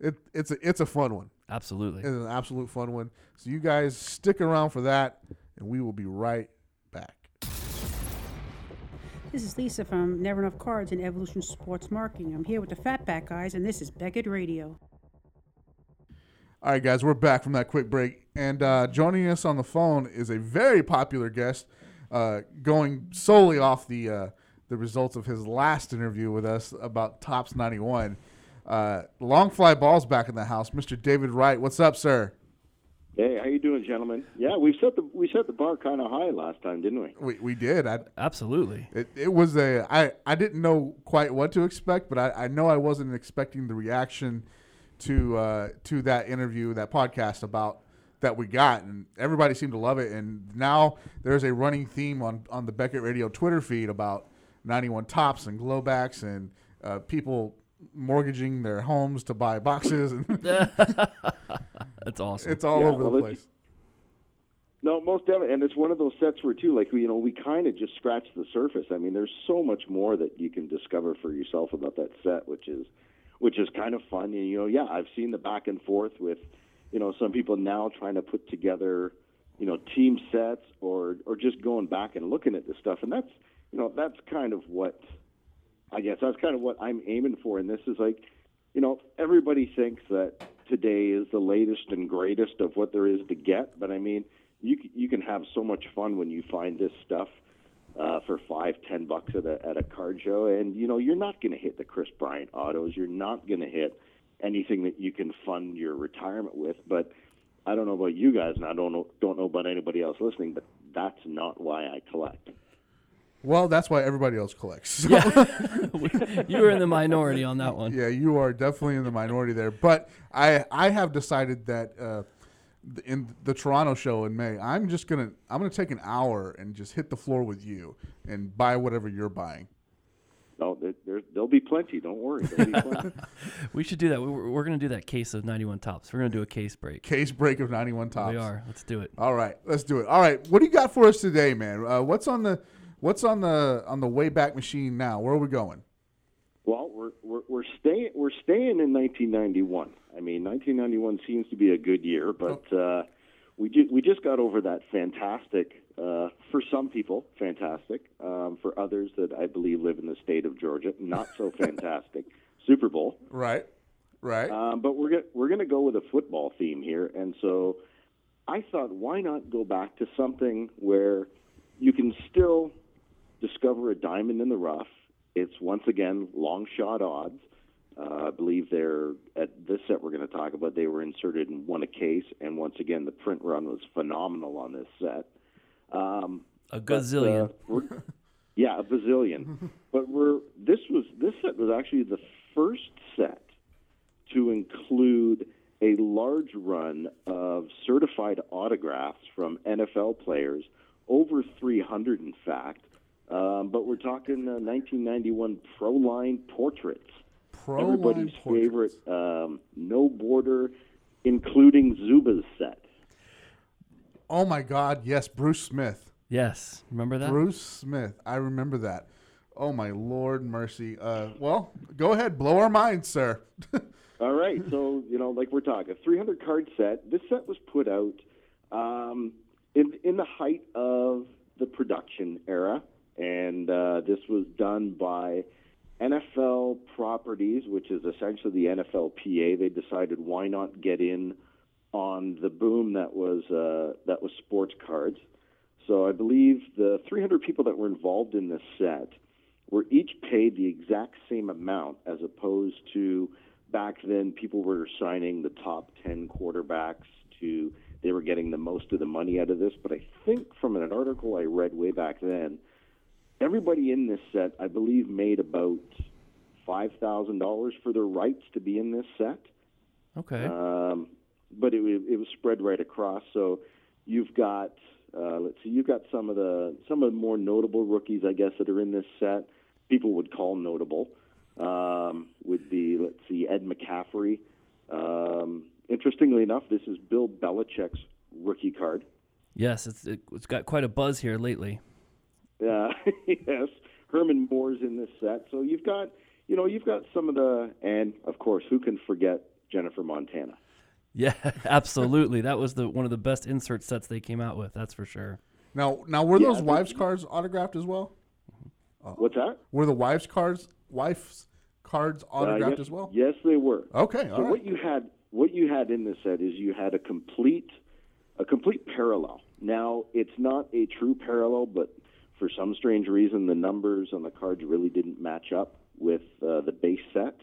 it it's a it's a fun one. Absolutely. It's an absolute fun one. So you guys stick around for that, and we will be right back. This is Lisa from Never Enough Cards and Evolution Sports Marketing. I'm here with the Fatback guys, and this is Beckett Radio. All right, guys, we're back from that quick break, and uh, joining us on the phone is a very popular guest, uh, going solely off the uh, the results of his last interview with us about Topps ninety one. Uh, long fly balls back in the house, Mr. David Wright. What's up, sir? Hey, how you doing, gentlemen? Yeah, we set the we set the bar kind of high last time, didn't we? We, we did. I, Absolutely. it, it was a I, I didn't know quite what to expect, but I, I know I wasn't expecting the reaction to uh, to that interview, that podcast about that we got, and everybody seemed to love it. And now there's a running theme on on the Beckett Radio Twitter feed about 91 Topps and glowbacks and uh, people mortgaging their homes to buy boxes, and That's awesome. it's all Yeah, over well, the place. No, most definitely, and it's one of those sets where too, like you know, we kind of just scratched the surface. I mean, there's so much more that you can discover for yourself about that set, which is, which is kind of fun. And you know, yeah, I've seen the back and forth with, you know, some people now trying to put together, you know, team sets or or just going back and looking at this stuff, and that's, you know, that's kind of what, I guess that's kind of what I'm aiming for. And this is like, you know, everybody thinks that today is the latest and greatest of what there is to get, but I mean, you you can have so much fun when you find this stuff uh, for five, ten bucks at a at a card show, and you know you're not going to hit the Kris Bryant autos. You're not going to hit anything that you can fund your retirement with. But I don't know about you guys, and I don't know don't know about anybody else listening, but that's not why I collect. Well, that's why everybody else collects. So- you were in the minority on that one. Yeah, you are definitely in the minority there. But I I have decided that uh, in the Toronto show in May, I'm just gonna I'm gonna take an hour and just hit the floor with you and buy whatever you're buying. No, there, there, there'll be plenty. Don't worry. Be plenty. We should do that. We- We're, we're going to do that case of 91 Topps. We're going to do a case break. Case break of 91 Topps. We are. Let's do it. All right, let's do it. All right, what do you got for us today, man? Uh, what's on the what's on the on the Wayback Machine now? Where are we going? Well, we're we're we're staying we're staying in 1991. I mean, 1991 seems to be a good year, but uh, we ju- we just got over that fantastic uh, for some people fantastic, um, for others that I believe live in the state of Georgia, not so fantastic Super Bowl. Right, right. Um, but we're we're gonna go with a football theme here, and so I thought, why not go back to something where you can still discover a diamond in the rough. It's once again long shot odds. Uh, I believe they're at this set we're going to talk about. They were inserted in one a case, and once again, the print run was phenomenal on this set. Um, A but, gazillion. uh, yeah, a bazillion. but we're this was this set was actually the first set to include a large run of certified autographs from NFL players, over 300 in fact. Um, but we're talking uh, 1991 Pro Line portraits. Pro Everybody's portraits. favorite, um, no border, including Zubaz set. Oh my God, yes, Bruce Smith. yes. Remember that? Bruce Smith. I remember that. Oh my Lord, mercy. Uh, well, go ahead, blow our minds, sir. All right, so you know, like we're talking, 300 card set. This set was put out um, in in the height of the production era, and uh, this was done by NFL Properties, which is essentially the NFLPA. They decided why not get in on the boom that was uh, that was sports cards. So I believe the 300 people that were involved in this set were each paid the exact same amount as opposed to back then people were signing the top 10 quarterbacks to they were getting the most of the money out of this but i think from an article i read way back then everybody in this set i believe made about $5000 for their rights to be in this set Okay. um, but it, it was spread right across. So you've got uh, let's see, you've got some of the some of the more notable rookies, I guess, that are in this set. People would call notable. Um, would be let's see, Ed McCaffrey. Um, interestingly enough, this is Bill Belichick's rookie card. yes. It's it, it's got quite a buzz here lately. Uh, yes, Herman Moore's in this set. So you've got, you know, you've got some of the, and of course, who can forget Jennifer Montana? Yeah, absolutely. that was the one of the best insert sets they came out with. That's for sure. now, now were Yeah, those wives' cards autographed as well? What's that? Were the wives' cards wife's cards autographed Uh, yes, as well? Yes, they were. Okay, So all right. what you had, what you had in this set is you had a complete, a complete parallel. Now it's not a true parallel, but for some strange reason, the numbers on the cards really didn't match up with uh, the base set.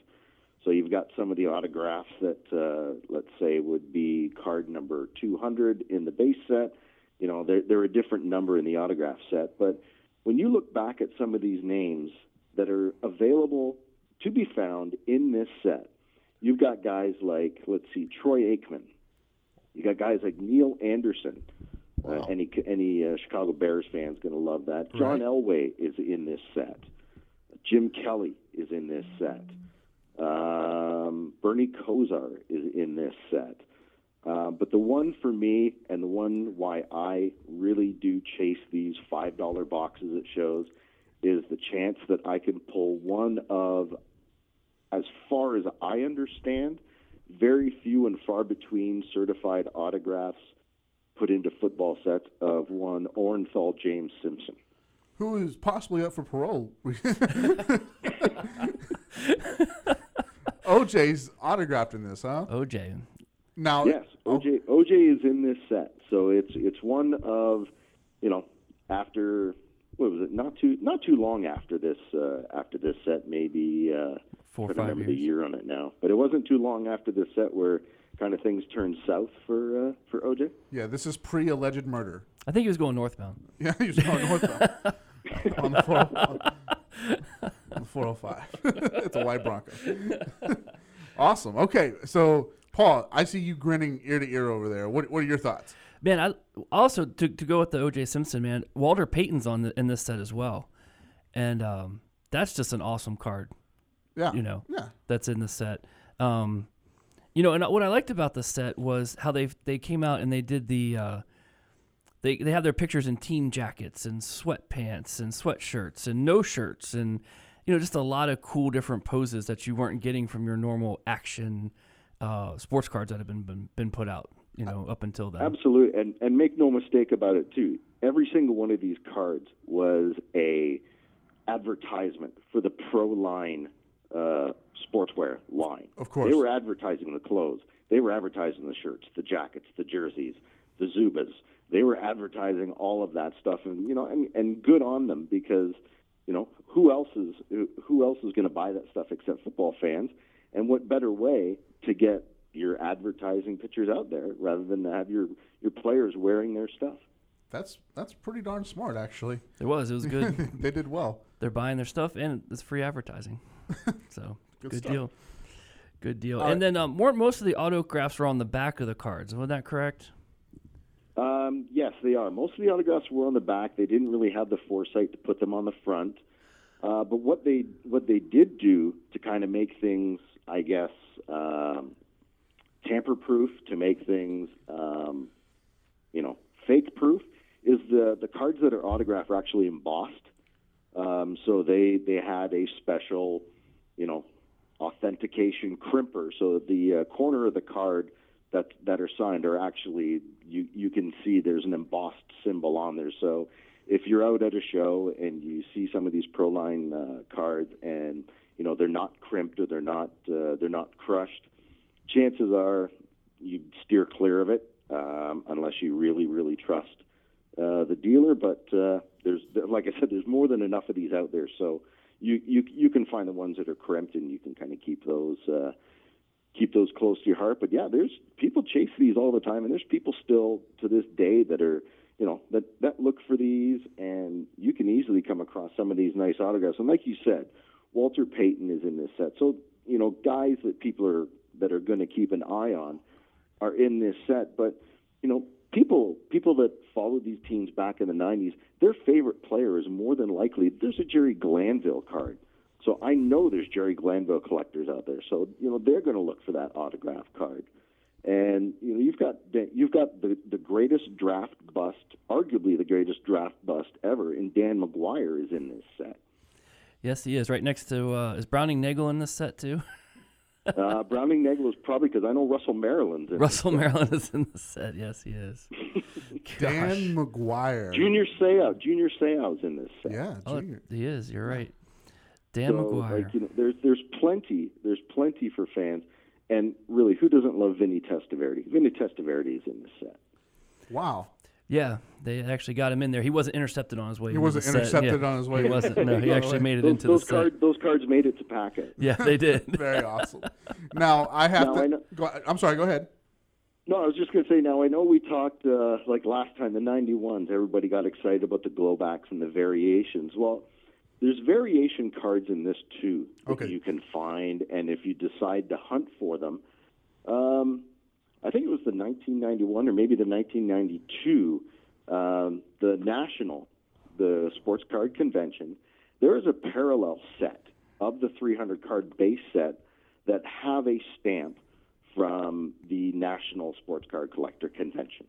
So you've got some of the autographs that, uh, let's say, would be card number 200 in the base set. You know, they're, they're a different number in the autograph set. But when you look back at some of these names that are available to be found in this set, you've got guys like, let's see, Troy Aikman. You got guys like Neal Anderson. Uh, any any uh, Chicago Bears fans going to love that. John Elway is in this set. Jim Kelly is in this set. Um, Bernie Kosar is in this set. Uh, but the one for me, and the one why I really do chase these five dollar boxes at shows, is the chance that I can pull one of, as far as I understand, very few and far between certified autographs put into football sets of one Orenthal James Simpson. Who is possibly up for parole? OJ's autographed in this, huh? OJ. Now, Yes, OJ OJ is in this set, so it's it's one of, you know, after what was it? Not too not too long after this uh, after this set, maybe uh, Four or I don't five remember the year on it now, but it wasn't too long after this set where kind of things turned south for uh, for OJ. yeah, this is pre-alleged murder. I think he was going northbound. Yeah, he was going northbound on the 405. on the 405. it's a white Bronco. awesome. Okay, so Paul, I see you grinning ear to ear over there. What What are your thoughts? Man, I also to to go with the OJ Simpson man. Walter Payton's on the, in this set as well, and um, that's just an awesome card. Yeah, You know, yeah, that's in the set. Um, you know, and what I liked about the set was how they they came out and they did the uh, they they have their pictures in team jackets and sweatpants and sweatshirts and no shirts and you know just a lot of cool different poses that you weren't getting from your normal action uh, sports cards that have been, been been put out. You know, up until then. Absolutely, and and make no mistake about it too. Every single one of these cards was a advertisement for the Pro Line uh, sportswear line. Of course. they were advertising the clothes. They were advertising the shirts, the jackets, the jerseys, the Zubaz. They were advertising all of that stuff, and you know, and, and good on them because you know who else is who else is going to buy that stuff except football fans? And what better way to get your advertising pictures out there rather than to have your your players wearing their stuff? that's that's pretty darn smart, actually. It was. It was good. they did well. They're buying their stuff and it's free advertising. So Good good, deal. Good deal. All and then um, more, most of the autographs were on the back of the cards. Was that correct? Um, yes, they are. Most of the autographs were on the back. They didn't really have the foresight to put them on the front. Uh, but what they what they did do to kind of make things, I guess, um, tamper proof, to make things, um, you know, fake proof, is the the cards that are autographed are actually embossed. Um, so they they had a special, you know, authentication crimper. So the uh, corner of the card that that are signed are actually you you can see there's an embossed symbol on there. So if you're out at a show and you see some of these Pro Line uh, cards and you know they're not crimped or they're not uh, they're not crushed, chances are you steer clear of it um, unless you really really trust uh, the dealer. But uh, there's like I said, there's more than enough of these out there, so you you you can find the ones that are crimped and you can kind of keep those. Uh, keep those close to your heart. But yeah, there's people chase these all the time, and there's people still to this day that are, you know, that that look for these, and you can easily come across some of these nice autographs. And like you said, Walter Payton is in this set, so you know, guys that people are that are going to keep an eye on are in this set. But you know, people people that followed these teams back in the '90s, their favorite player is more than likely there's a Jerry Glanville card. So I know there's Jerry Glanville collectors out there. So you know they're going to look for that autograph card, and you know you've got you've got the the greatest draft bust, arguably the greatest draft bust ever, and Dan McGwire is in this set. Yes, he is. Right next to uh, is Browning Nagle in this set too. Uh, Browning Nagle is probably because I know Russell Maryland's in Russell. Maryland is in the set. Yes, he is. Dan McGwire. Junior Seau, Junior Seau's in this set. Yeah, Oh, junior. he is. You're right. Dan so, McGwire. Like, you know, there's there's plenty there's plenty for fans, and really, who doesn't love Vinny Testaverde? Vinny Testaverde is in this set. Wow. Yeah, they actually got him in there. He wasn't intercepted on his way. He wasn't the intercepted Yeah. on his way. He wasn't. No, he actually made it those, into those the set. those cards made it to packet. Yeah, they did. Very awesome. Now I have Now, to. I know- go, I'm sorry. Go ahead. No, I was just going to say. Now I know we talked uh, like last time the '91s. Everybody got excited about the glowbacks and the variations. Well, there's variation cards in this too that Okay. you can find, and if you decide to hunt for them, um, I think it was the 1991 or maybe the 1992, um, the national, the sports card convention. There is a parallel set of the 300 card base set that have a stamp from the National Sports Card Collector Convention.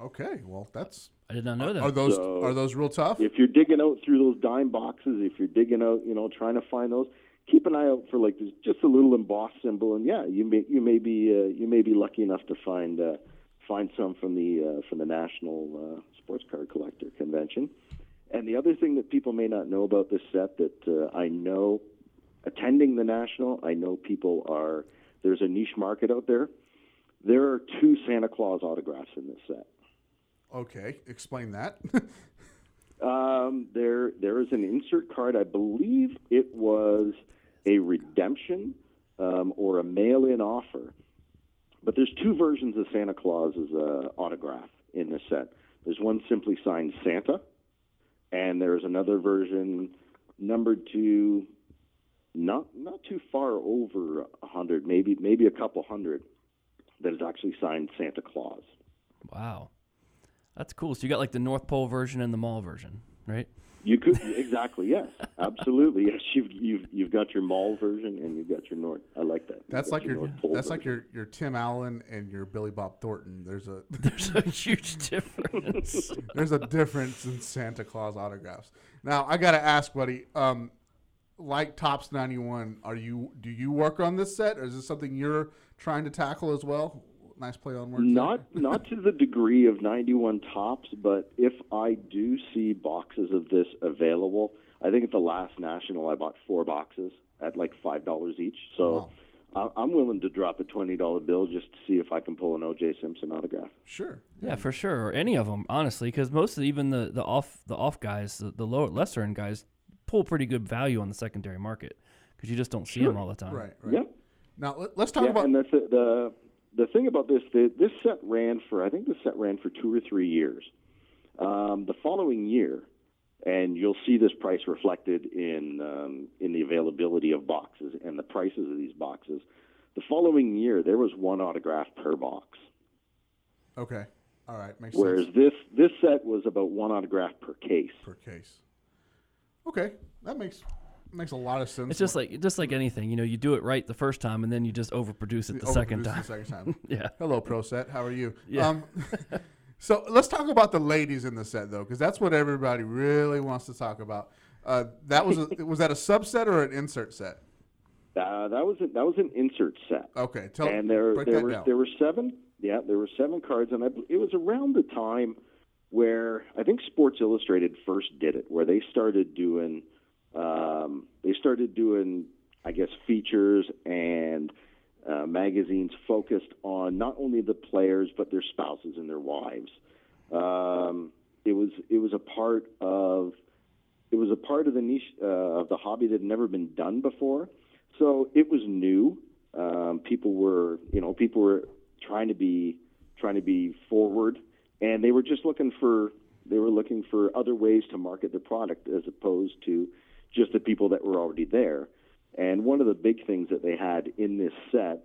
Okay. Well, that's. I did not know that. Are those So- are those real tough? If you're digging out through those dime boxes, if you're digging out, you know, trying to find those, keep an eye out for like this, just a little embossed symbol, and yeah, you may you may be uh, you may be lucky enough to find uh, find some from the uh, from the National uh, Sports Card Collector Convention. And the other thing that people may not know about this set that uh, I know attending the national, I know people are there's a niche market out there. There are two Santa Claus autographs in this set. Okay. Explain that. Um, there, there is an insert card. I believe it was a redemption um, or a mail-in offer. But there's two versions of Santa Claus's uh, autograph in this set. There's one simply signed Santa, and there's another version numbered to not not too far over a hundred, maybe maybe a couple hundred, that is actually signed Santa Claus. Wow, that's cool. So you got like the North Pole version and the mall version, right? You could exactly, yes, absolutely, yes. You've you've you've got your mall version and you've got your North. I like that. You've That's like your North Pole that's like your your Tim Allen and your Billy Bob Thornton. There's a There's a huge difference. there's a difference in Santa Claus autographs. Now I got to ask, buddy. Um, like Topps ninety one, are you do you work on this set, or is this something you're trying to tackle as well? Nice play on words. Not not to the degree of 91 Topps, but if I do see boxes of this available, I think at the last national I bought four boxes at like five dollars each. So I I'm willing to drop a twenty dollar bill just to see if I can pull an O.J. Simpson autograph. Sure. yeah, for sure, or any of them, honestly, because most of the, even the the off the off guys, the, the lower lesser end guys, pull pretty good value on the secondary market because you just don't see them all the time. Right. Right. Yep. Now let, let's talk yeah, about and the, the the thing about this. The, this set ran for I think the set ran for two or three years. Um, the following year, and you'll see this price reflected in um, in the availability of boxes and the prices of these boxes. The following year, there was one autograph per box, okay. All right. Makes whereas sense Whereas this this set was about one autograph per case. per case. Okay, that makes makes a lot of sense. It's just like just like anything, you know, you do it right the first time and then you just overproduce it the second time. The second time. Yeah. Hello, Pro Set. How are you? Yeah. Um, so let's talk about the ladies in the set, though, because that's what everybody really wants to talk about. Uh, that was a, was that a subset or an insert set? Uh, that was a, that was an insert set. Okay, tell and there break there that were down. there were seven. Yeah, there were seven cards, and I, it was around the time where I think Sports Illustrated first did it, where they started doing um, they started doing I guess features and uh, magazines focused on not only the players but their spouses and their wives. Um, it was it was a part of it was a part of the niche uh, of the hobby that had never been done before. So it was new. Um, people were, you know, people were trying to be trying to be forward, and they were just looking for they were looking for other ways to market their product as opposed to just the people that were already there. And one of the big things that they had in this set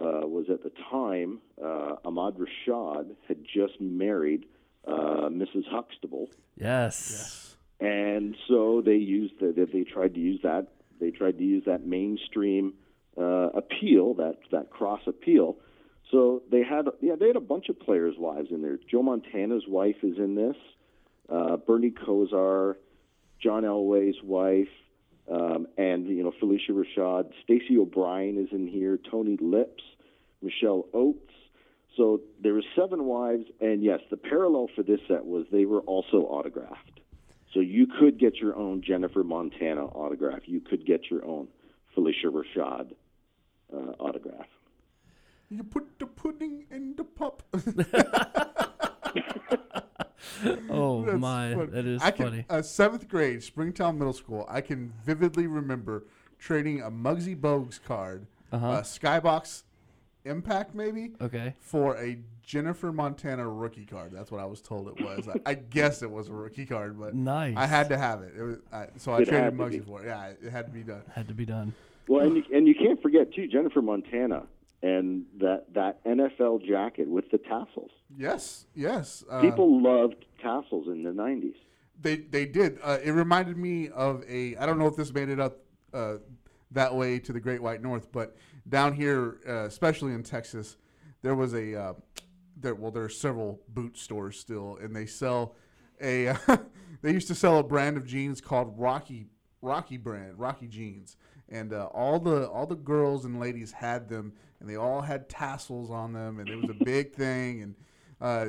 uh, was at the time uh, Ahmad Rashad had just married uh, Mrs. Huxtable, Yes. and so they used the, they- they tried to use that they tried to use that mainstream uh, appeal that that cross appeal. So they had yeah they had a bunch of players' wives in there. Joe Montana's wife is in this. Uh, Bernie Kosar, John Elway's wife, um, and you know Phylicia Rashad. Stacey O'Brien is in here. Tony Lips, Michelle Oates. So there were seven wives, and yes, the parallel for this set was they were also autographed. So you could get your own Jennifer Montana autograph. You could get your own Phylicia Rashad uh, autograph. You put the pudding in the pup. Oh That's my, funny. that is I can, funny. Uh, seventh grade, Springtown Middle School. I can vividly remember trading a Muggsy Bogues card, Uh-huh. a Skybox Impact maybe, Okay. for a Jennifer Montana rookie card. That's what I was told it was. I, I guess it was a rookie card, but Nice. I had to have it. it was, I, so I It traded had to Muggsy for it. Yeah, it had to be done. Had to be done. Well, and you, and you can't forget too Jennifer Montana and that that NFL jacket with the tassels. Yes, yes. Uh, People loved tassels in the '90s. They they did. Uh, it reminded me of a. I don't know if this made it up uh, that way to the Great White North, but down here, uh, especially in Texas, there was a. Uh, there well, there are several boot stores still, and they sell a. they used to sell a brand of jeans called Rocky Rocky brand Rocky jeans, and uh, all the all the girls and ladies had them, and they all had tassels on them, and it was a big thing, and. Uh,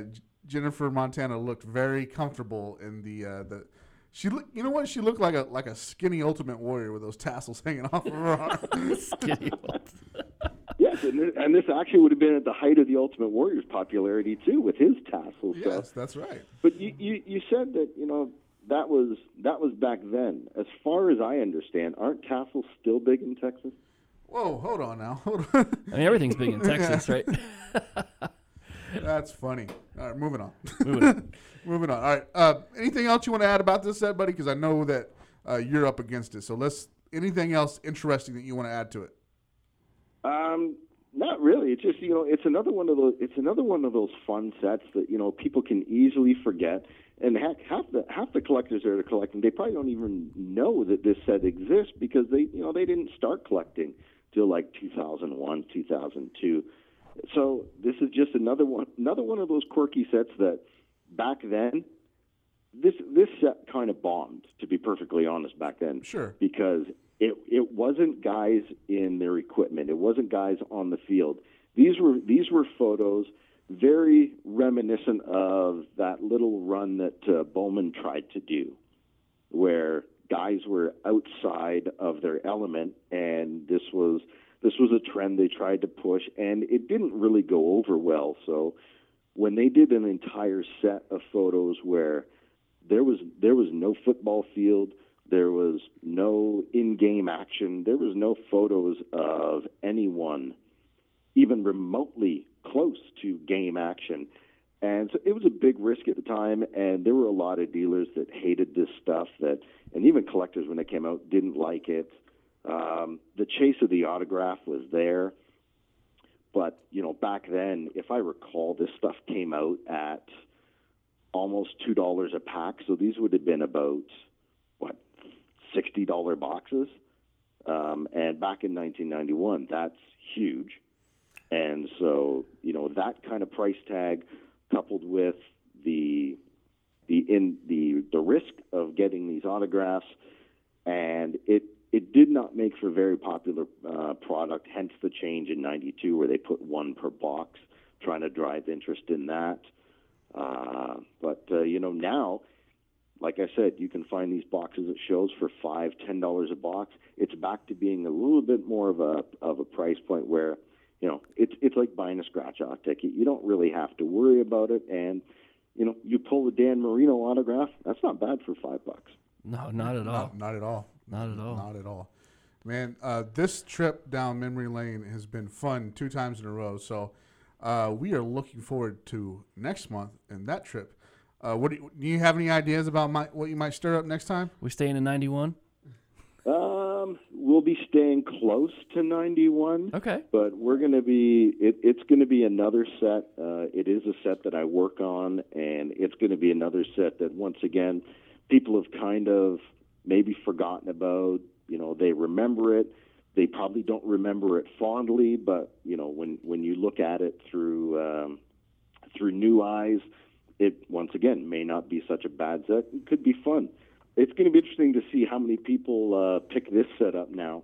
Jennifer Montana looked very comfortable in the uh, the. She look, you know what? She looked like a like a skinny Ultimate Warrior with those tassels hanging off of her arm. Skinny. Yes, and this, and this actually would have been at the height of the Ultimate Warrior's popularity too, with his tassels. So- yes, that's right. But you, you, you said that you know that was that was back then. As far as I understand, aren't tassels still big in Texas? Whoa, hold on now. Hold on. I mean, everything's big in Texas, right? That's funny. All right, moving on. Moving on. moving on. All right. Uh, anything else you want to add about this set, buddy? Because I know that uh, you're up against it. So let's. Anything else interesting that you want to add to it? Um, not really. It's just you know, it's another one of those. It's another one of those fun sets that you know people can easily forget. And heck, half the half the collectors that are collecting, they probably don't even know that this set exists because they you know they didn't start collecting till like 2001, 2002. So this is just another one, another one of those quirky sets that back then. This this set kind of bombed, to be perfectly honest, back then Sure. because it it wasn't guys in their equipment. It wasn't guys on the field. These were these were photos very reminiscent of that little run that uh, Bowman tried to do, where guys were outside of their element, and this was this was a trend they tried to push, and it didn't really go over well. So when they did an entire set of photos where there was there was no football field, there was no in-game action, there was no photos of anyone even remotely close to game action. And so it was a big risk at the time, and there were a lot of dealers that hated this stuff that, and even collectors when it came out didn't like it. Um, the chase of the autograph was there, but you know back then, if I recall, this stuff came out at almost two dollars a pack. So these would have been about what sixty dollar boxes. Um, and back in 1991, that's huge. And so, you know, that kind of price tag, coupled with the the in the the risk of getting these autographs, and it it did not make for a very popular uh, product. Hence the change in '92, where they put one per box, trying to drive interest in that. Uh, but uh, you know now, like I said, you can find these boxes at shows for five, ten dollars a box. It's back to being a little bit more of a of a price point where, you know, it's it's like buying a scratch off ticket. You don't really have to worry about it, and you know, you pull the Dan Marino autograph. That's not bad for five bucks. No, not at all. Not, not at all. Not at all. Not at all. Man, uh, this trip down memory lane has been fun two times in a row. So uh, we are looking forward to next month and that trip. Uh, what do you, do you have any ideas about my, what you might stir up next time? We staying in 91? We'll be staying close to 91. Okay. but we're going to be it, it's going to be another set uh, it is a set that i work on and it's going to be another set that once again people have kind of maybe forgotten about you know they remember it they probably don't remember it fondly but you know when when you look at it through um, through new eyes it once again may not be such a bad set it could be fun it's going to be interesting to see how many people uh, pick this setup now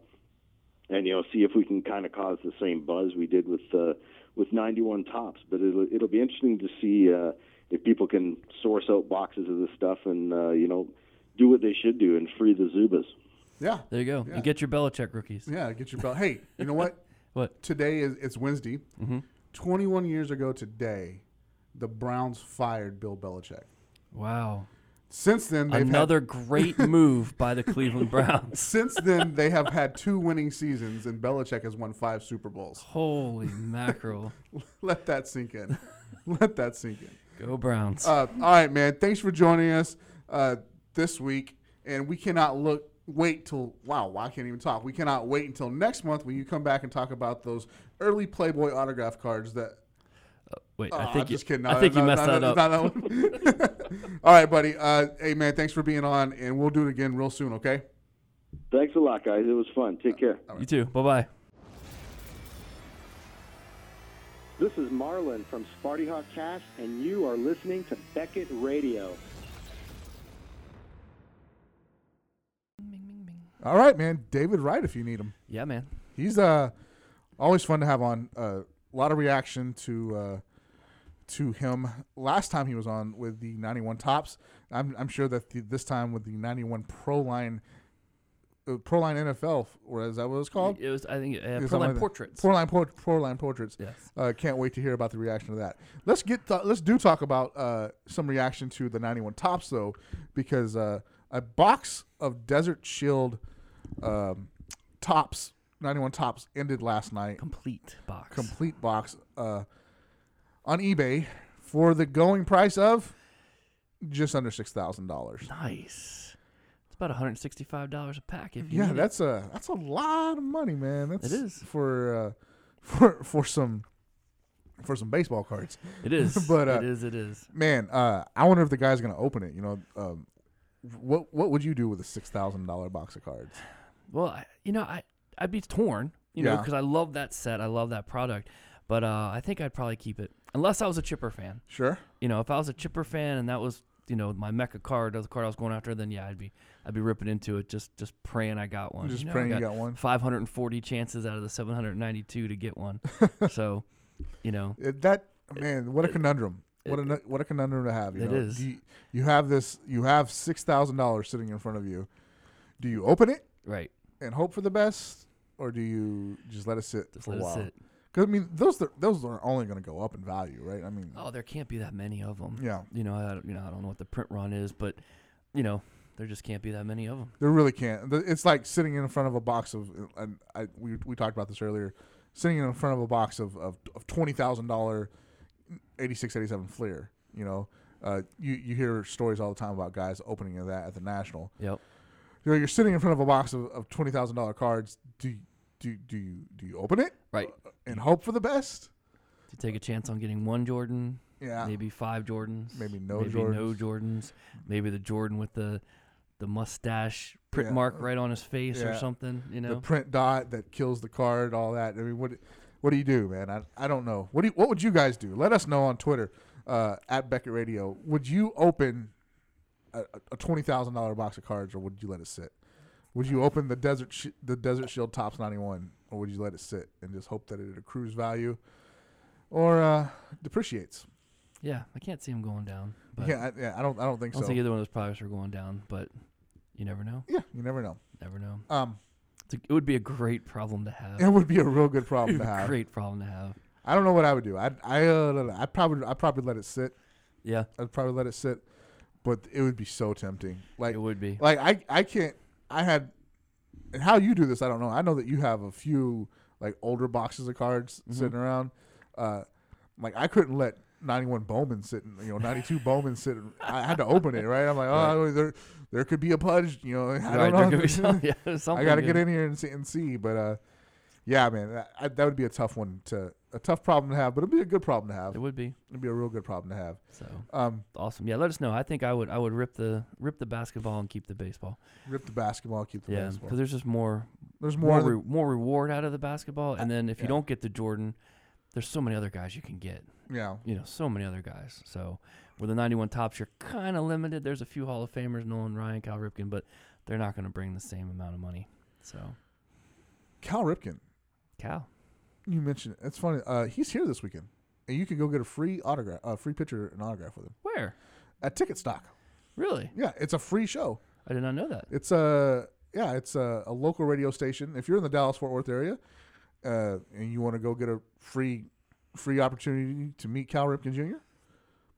and you know see if we can kind of cause the same buzz we did with uh, with 91 Topps. But it'll it'll be interesting to see uh, if people can source out boxes of this stuff and uh, you know do what they should do and free the Zubaz. Yeah. There you go. Yeah. And get your Belichick rookies. Yeah, get your belt. Hey, you know what? What? Today is it's Wednesday. Mm-hmm. 21 years ago today, the Browns fired Bill Belichick. Wow. Since then, they've Another had, great move by the Cleveland Browns. since then they have had two winning seasons, and Belichick has won five Super Bowls. Holy mackerel. Let that sink in. Let that sink in. Go Browns. Uh, all right, man. Thanks for joining us uh, this week, and we cannot look wait till wow. I can't even talk. We cannot wait until next month when you come back and talk about those early Playboy autograph cards that Wait, Oh, I I'm think you, just kidding. I think no, you messed no, that up. not that one. All right, buddy. Uh, hey, man, thanks for being on, and we'll do it again real soon. Okay. Thanks a lot, guys. It was fun. Take care. You too. Bye bye. This is Marlon from Sparty Hawk Cast, and you are listening to Beckett Radio. All right, man. David Wright, if you need him, Yeah, man. he's uh always fun to have on. Uh, a lot of reaction to uh, to him last time he was on with the 91 Topps. I'm I'm sure that the, this time with the 91 Pro Line. Uh, Pro Line NFL, or is that what it's called? It was I think uh, Pro Line like. Portraits. Pro Line, Port- Pro Line Portraits. yes. Uh, can't wait to hear about the reaction to that. Let's get th- let's do talk about uh, some reaction to the 91 Topps though, because uh, a box of Desert Shield um, Topps 91 Topps ended last night. Complete box. Complete box uh, on eBay for the going price of just under six thousand dollars. Nice. It's about $165 a pack if you Yeah, need it. that's a that's a lot of money, man. That's is. for uh, for for some for some baseball cards. It is. but, uh, it is. It is. Man, uh, I wonder if the guy's gonna open it. You know, um, what what would you do with a six thousand dollar box of cards? Well, I, you know, I I'd be torn, you know, Yeah. because I love that set. I love that product. But uh, I think I'd probably keep it unless I was a chipper fan. Sure. You know, if I was a chipper fan and that was you know my Mecca card, the card I was going after, then yeah, I'd be I'd be ripping into it, just just praying I got one. Just know, praying I you got one. 540 chances out of the 792 to get one. so, you know, It, that man, what a conundrum. What a what a conundrum to have. You it know? is. You, you have this. You have six thousand dollars sitting in front of you. Do you open it right? and hope for the best, or do you just let it sit Just for let a while? Because I mean, those are, those are only going to go up in value, right? I mean, Oh, there can't be that many of them. yeah, You know, I, you know, I don't know what the print run is, but you know, there just can't be that many of them. There really can't. It's like sitting in front of a box of, and I we we talked about this earlier, sitting in front of a box of of, of twenty thousand dollar, eighty six eighty seven Fleer. You know, uh, you you hear stories all the time about guys opening that at the National. Yep. You know, you're sitting in front of a box of, of twenty thousand dollar cards. Do do do you do you open it Right. and hope for the best? To take a chance on getting one Jordan, Yeah, maybe five Jordans, Maybe no maybe no Jordans. Jordans, maybe the Jordan with the the mustache print Yeah. mark right on his face or something. You know, the print dot that kills the card, all that. I mean, what what do you do, man? I, I don't know. What do you, what would you guys do? Let us know on Twitter uh, at Beckett Radio. Would you open a, a twenty thousand dollar box of cards, or would you let it sit? Would you open the desert Sh- the Desert Shield Topps ninety one, or would you let it sit and just hope that it accrues value or uh, depreciates? yeah, I can't see them going down. But Yeah, I, yeah, I don't I don't think so. I don't so. think either one of those products are going down. But you never know. yeah, you never know. Never know. Um, It's a, it would be a great problem to have. it would be a real good problem to have. great problem to have. I don't know what I would do. I I uh, I probably I probably let it sit. Yeah, I'd probably let it sit, but it would be so tempting. Like, it would be. like I, I can't. I had, and how you do this, I don't know. I know that you have a few like older boxes of cards Mhm. sitting around. Uh, like I couldn't let 91 Bowman sit, in, you know, 92 Bowman sit. in- I had to open it, right? I'm like, oh, there, there could be a pudge, you know. I right, don't there know. could be some, yeah, I got to get in here and see, and see. But uh, yeah, man, that, I, that would be a tough one to a tough problem to have, but it'd be a good problem to have. It would be It'd be a real good problem to have. so Um, awesome. Yeah, let us know. I think I would. I would rip the rip the basketball and keep the baseball. rip the basketball, keep the Yeah, baseball. because there's just more There's more more. re- more reward out of the basketball, and then if you yeah. don't get the Jordan, there's so many other guys you can get. yeah, You know, so many other guys. So with the 91 Topps, you're kind of limited. There's a few Hall of Famers, Nolan Ryan, Cal Ripken, but they're not going to bring the same amount of money. So Cal Ripken. Cal, You mentioned it. It's funny. Uh, he's here this weekend, and you can go get a free autograph, a free picture and autograph with him where? at Ticket Stock. Really? Yeah, it's a free show. I did not know that. It's a yeah, it's a, a local radio station. If you're in the Dallas Fort Worth area, uh, and you want to go get a free free opportunity to meet Cal Ripken Jr.,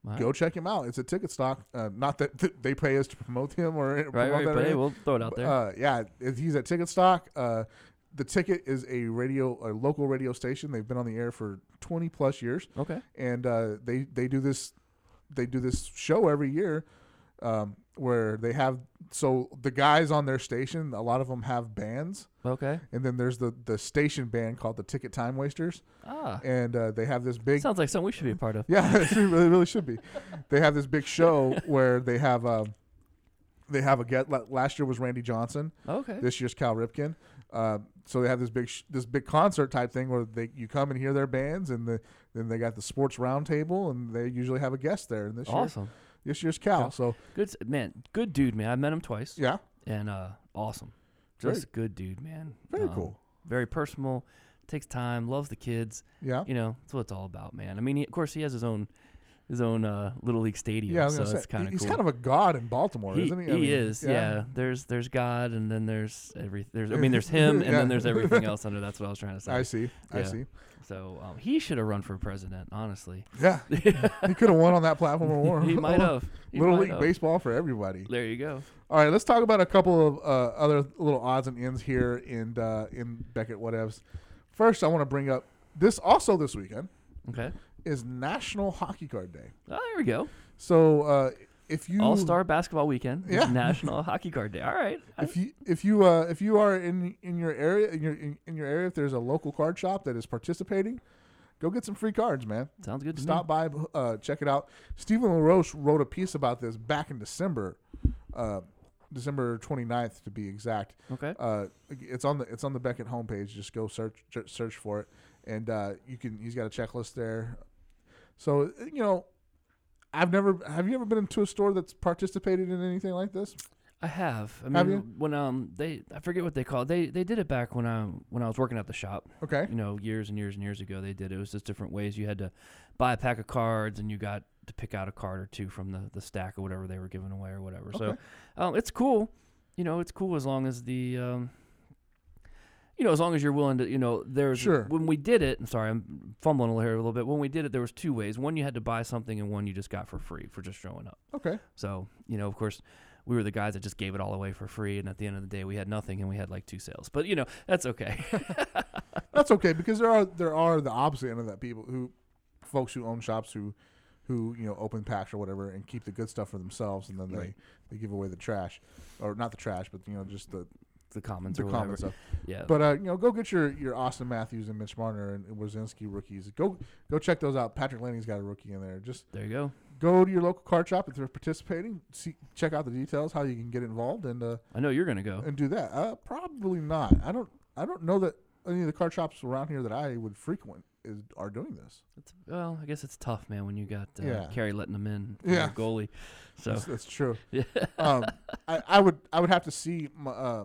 All go check him out. It's a ticket stock. Uh, not that th- they pay us to promote him or Right, promote right, that but hey, we'll throw it out there. Uh, yeah, if he's at Ticket Stock. The ticket is a radio, a local radio station. They've been on the air for twenty plus years, okay. and uh, they they do this, they do this show every year, um, where they have so the guys on their station. A lot of them have bands, Okay. and then there's the the station band called the Ticket Time Wasters, Ah. and uh, they have this big Sounds like something we should be a part of. yeah, it really, really should be. They have this big show where they have um, they have a get. Last year was Randy Johnson. Okay. This year's Cal Ripken. Uh, so they have this big sh- this big concert type thing where they you come and hear their bands, and the, then they got the sports roundtable, and they usually have a guest there. And this awesome. year, this year's Cal. So Good man. Good dude, man. I met him twice. yeah, And uh, awesome. Very- Just good dude, man. very Um, cool. Very personal. Takes time. Loves the kids. Yeah, You know, that's what it's all about, man. I mean, he, of course, he has his own his own uh, little league stadium. yeah. I so say, it's kind of he's cool. kind of a god in Baltimore, he, isn't he? he mean, is, yeah. There's there's God, and then there's every there's I mean there's him, and Yeah. then there's everything else under. That's what I was trying to say. I see. I see. So um, he should have run for president, honestly. Yeah, he could have won on that platform or he might have. He Little might league have. baseball for everybody. There you go. All right, let's talk about a couple of uh, other little odds and ends here in uh, in Beckett whatevs. First, I want to bring up this also this weekend Okay. Is National Hockey Card Day. Oh, there we go. So uh, if you All Star Basketball Weekend. is Yeah. National Hockey Card Day. All right. If you if you uh, if you are in in your area in your in, in your area if there's a local card shop that is participating, go get some free cards, man. sounds good to Stop by, uh, check it out. Stephen LaRoche wrote a piece about this back in December, uh, December 29th to be exact. Okay. Uh, it's on the it's on the Beckett homepage. Just go search search for it, and uh, you can. He's got a checklist there. So you know, I've never. Have you ever been into a store that's participated in anything like this? I have. I mean, Have you? when um they I forget what they call it. They they did it back when I when I was working at the shop. Okay. You know, years and years and years ago, they did it. It was just different ways. You had to buy a pack of cards, and you got to pick out a card or two from the the stack or whatever they were giving away or whatever. Okay. So, um, it's cool. You know, it's cool as long as the um. You know, as long as you're willing to, you know, there's Sure. when we did it. I'm sorry, I'm fumbling a little here a little bit. When we did it, there was two ways. One, you had to buy something, and one you just got for free for just showing up. Okay. So, you know, of course, we were the guys that just gave it all away for free, and at the end of the day, we had nothing, and we had like two sales. But you know, that's okay. That's okay because there are there are the opposite end of that people who, folks who own shops who, who you know open packs or whatever and keep the good stuff for themselves and then they they give away the trash, or not the trash but you know just the the comments the or whatever. common stuff. Yeah. But uh, you know, go get your your Auston Matthews and Mitch Marner and Werenski rookies. Go go check those out. Patrik Laine's got a rookie in there. Just there you go. go to your local card shop if they're participating. See, check out the details how you can get involved and uh, I know you're gonna go. and do that. Uh, probably not. I don't I don't know that any of the card shops around here that I would frequent is are doing this. It's, well, I guess it's tough, man, when you got uh, Yeah. Kari Lehtonen in, Yeah. goalie. So That's, that's true. yeah, Um, I, I would I would have to see. My, uh,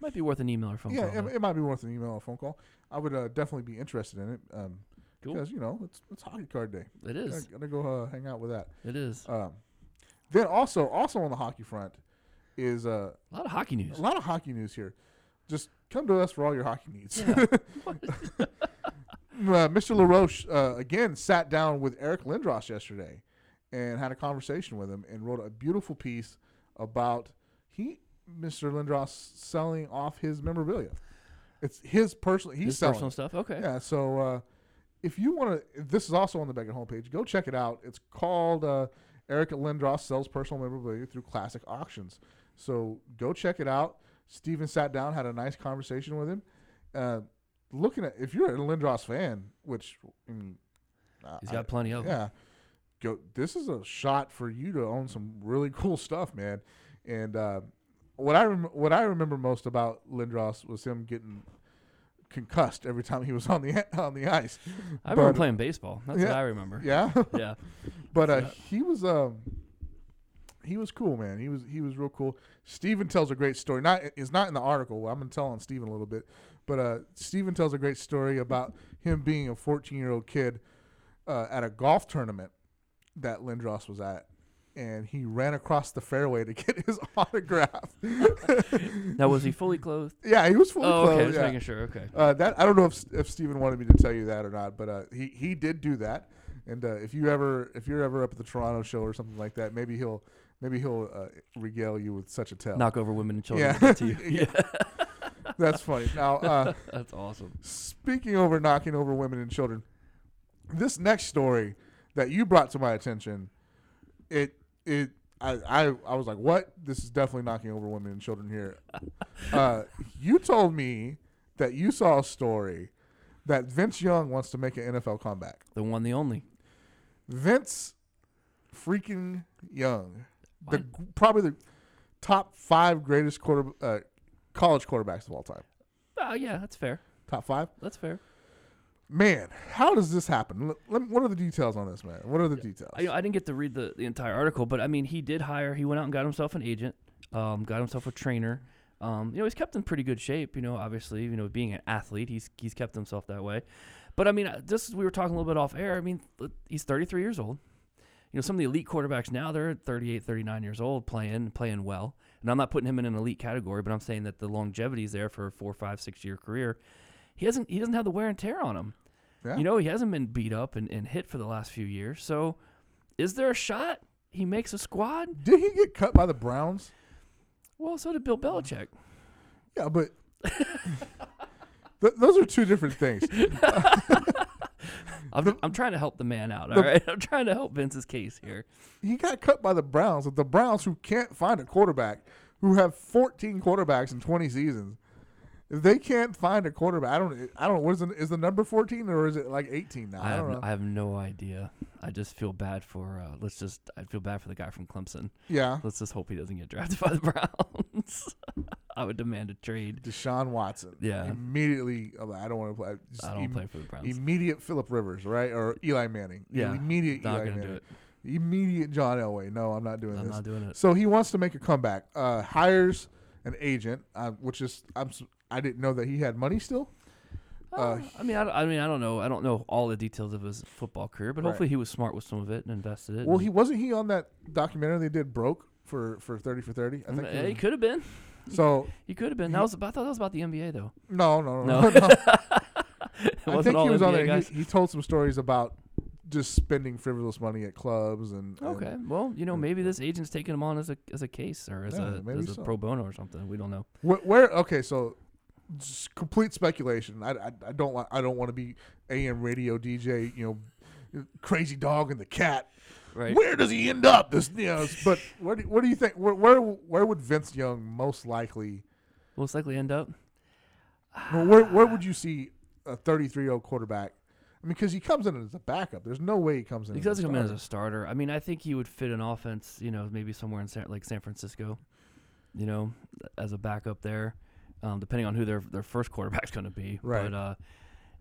might be worth an email or phone yeah, call. it, it might be worth an email or phone call. I would uh, definitely be interested in it. Um, Cool. Because you know it's it's hockey card day. It is. Gotta, is. gotta go uh, hang out with that. It is. Um, then also also on the hockey front is uh, A lot of hockey news. a lot of hockey news here. Just come to us for all your hockey needs. Yeah. uh, Mr. LaRoche uh, again sat down with Eric Lindros yesterday and had a conversation with him and wrote a beautiful piece about he Mr. Lindros selling off his memorabilia. It's his personal. He's His selling. personal stuff. Okay. Yeah. So uh, if you want to, this is also on the Beckett homepage. Go check it out. It's called uh, Eric Lindros sells personal memorabilia through classic auctions. So go check it out. Steven sat down, had a nice conversation with him. Uh, looking at if you're a Lindros fan, which I mean, uh, He's I- got plenty of. yeah. Go. This is a shot for you to own some really cool stuff, man. And uh, what I rem- what I remember most about Lindros was him getting concussed every time he was on the on the ice. I remember But- playing baseball. That's what. I remember. Yeah, Yeah. but uh, Yeah. he was um he was cool, man. He was he was real cool. Steven tells a great story. Not is not in the article. I'm gonna tell on Steven a little bit, but uh, Steven tells a great story about him being a 14 year old kid uh, at a golf tournament that Lindros was at. And he ran across the fairway to get his autograph. Now was he fully clothed? yeah, he was fully clothed. Oh, okay. clothed. Just yeah. making sure. Okay. Uh, that I don't know if if Steven wanted me to tell you that or not, but uh, he he did do that, And uh, if you ever if you're ever up at the Toronto show or something like that, maybe he'll maybe he'll uh, regale you with such a tale. Knock over women and children. Yeah. to you. Yeah. That's funny. Now, uh, That's awesome. speaking over knocking over women and children, this next story that you brought to my attention, it it I I, I was like, what? This is definitely knocking over women and children here. uh, you told me that you saw a story that Vince Young wants to make an NFL comeback. The one, the only. Vince freaking Young, the probably the top five greatest quarter uh, college quarterbacks of all time. Oh, yeah, that's fair. Top five. That's fair. Man, how does this happen? Let- let what are the details on this, man? What are the details? I, I didn't get to read the, the entire article, but I mean, he did hire. He went out and got himself an agent, um, got himself a trainer. Um, you know, he's kept in pretty good shape. You know, obviously, you know, being an athlete, he's he's kept himself that way. But I mean, uh, just we were talking a little bit off air. I mean, he's 33 years old. You know, some of the elite quarterbacks now they're 38, 39 years old, playing playing well. And I'm not putting him in an elite category, but I'm saying that the longevity is there for a four, five, six year career. He hasn't he doesn't have the wear and tear on him. Yeah. You know, he hasn't been beat up and, and hit for the last few years. So, is there a shot he makes a squad? Did he get cut by the Browns? Well, so did Bill Belichick. Yeah, but th- those are two different things. I'm, I'm trying to help the man out. the- All right, I'm trying to help Vince's case here. He got cut by the Browns. The Browns, who can't find a quarterback, who have 14 quarterbacks in 20 seasons, if they can't find a quarterback, I don't, I don't. What is the, is the number 14 or is it like 18 now? I I, have, don't no, know. I have no idea. I just feel bad for. Uh, let's just. I feel bad for the guy from Clemson. yeah, Let's just hope he doesn't get drafted by the Browns. I would demand a trade. Deshaun Watson. Yeah. immediately. I don't want to play. just I don't im- play for the Browns. Immediate Philip Rivers, right, or Eli Manning. Yeah, immediate not Eli gonna do Manning. it. Immediate John Elway. No, I'm not doing I'm this. not doing it. So he wants to make a comeback. Uh, hires an agent, uh, which is I'm I didn't know that he had money still. Uh, Uh, I mean, I, don't- I mean, I don't know. I don't know all the details of his football career, but Right. hopefully he was smart with some of it and invested it. well, he wasn't he on that documentary they did broke for for thirty for thirty. I think. Uh, he he could have been. so He could have been. That was. I thought that was about the NBA though. no, no, no, No. no. I think he was on there. He, he told some stories about just spending frivolous money at clubs and. and- Okay. Well, you know, maybe this agent's taking him on as a as a case or as Yeah, a as a so. pro bono or something. We don't know. Where, where okay, so complete speculation. I, I, I don't want I don't want to be AM radio DJ. You know, crazy dog and the cat. Right. Where does he end up? This you know, but what do, what do you think? Where, where where would Vince Young most likely? Most likely end up. Well, where where would you see a 33 year old quarterback? I mean, because he comes in as a backup. There's no way he comes in. He as doesn't a come in as a starter. starter. I mean, I think he would fit an offense. You know, maybe somewhere in San, like San Francisco. You know, as a backup there, um, depending on who their their first quarterback's going to be. Right. But uh,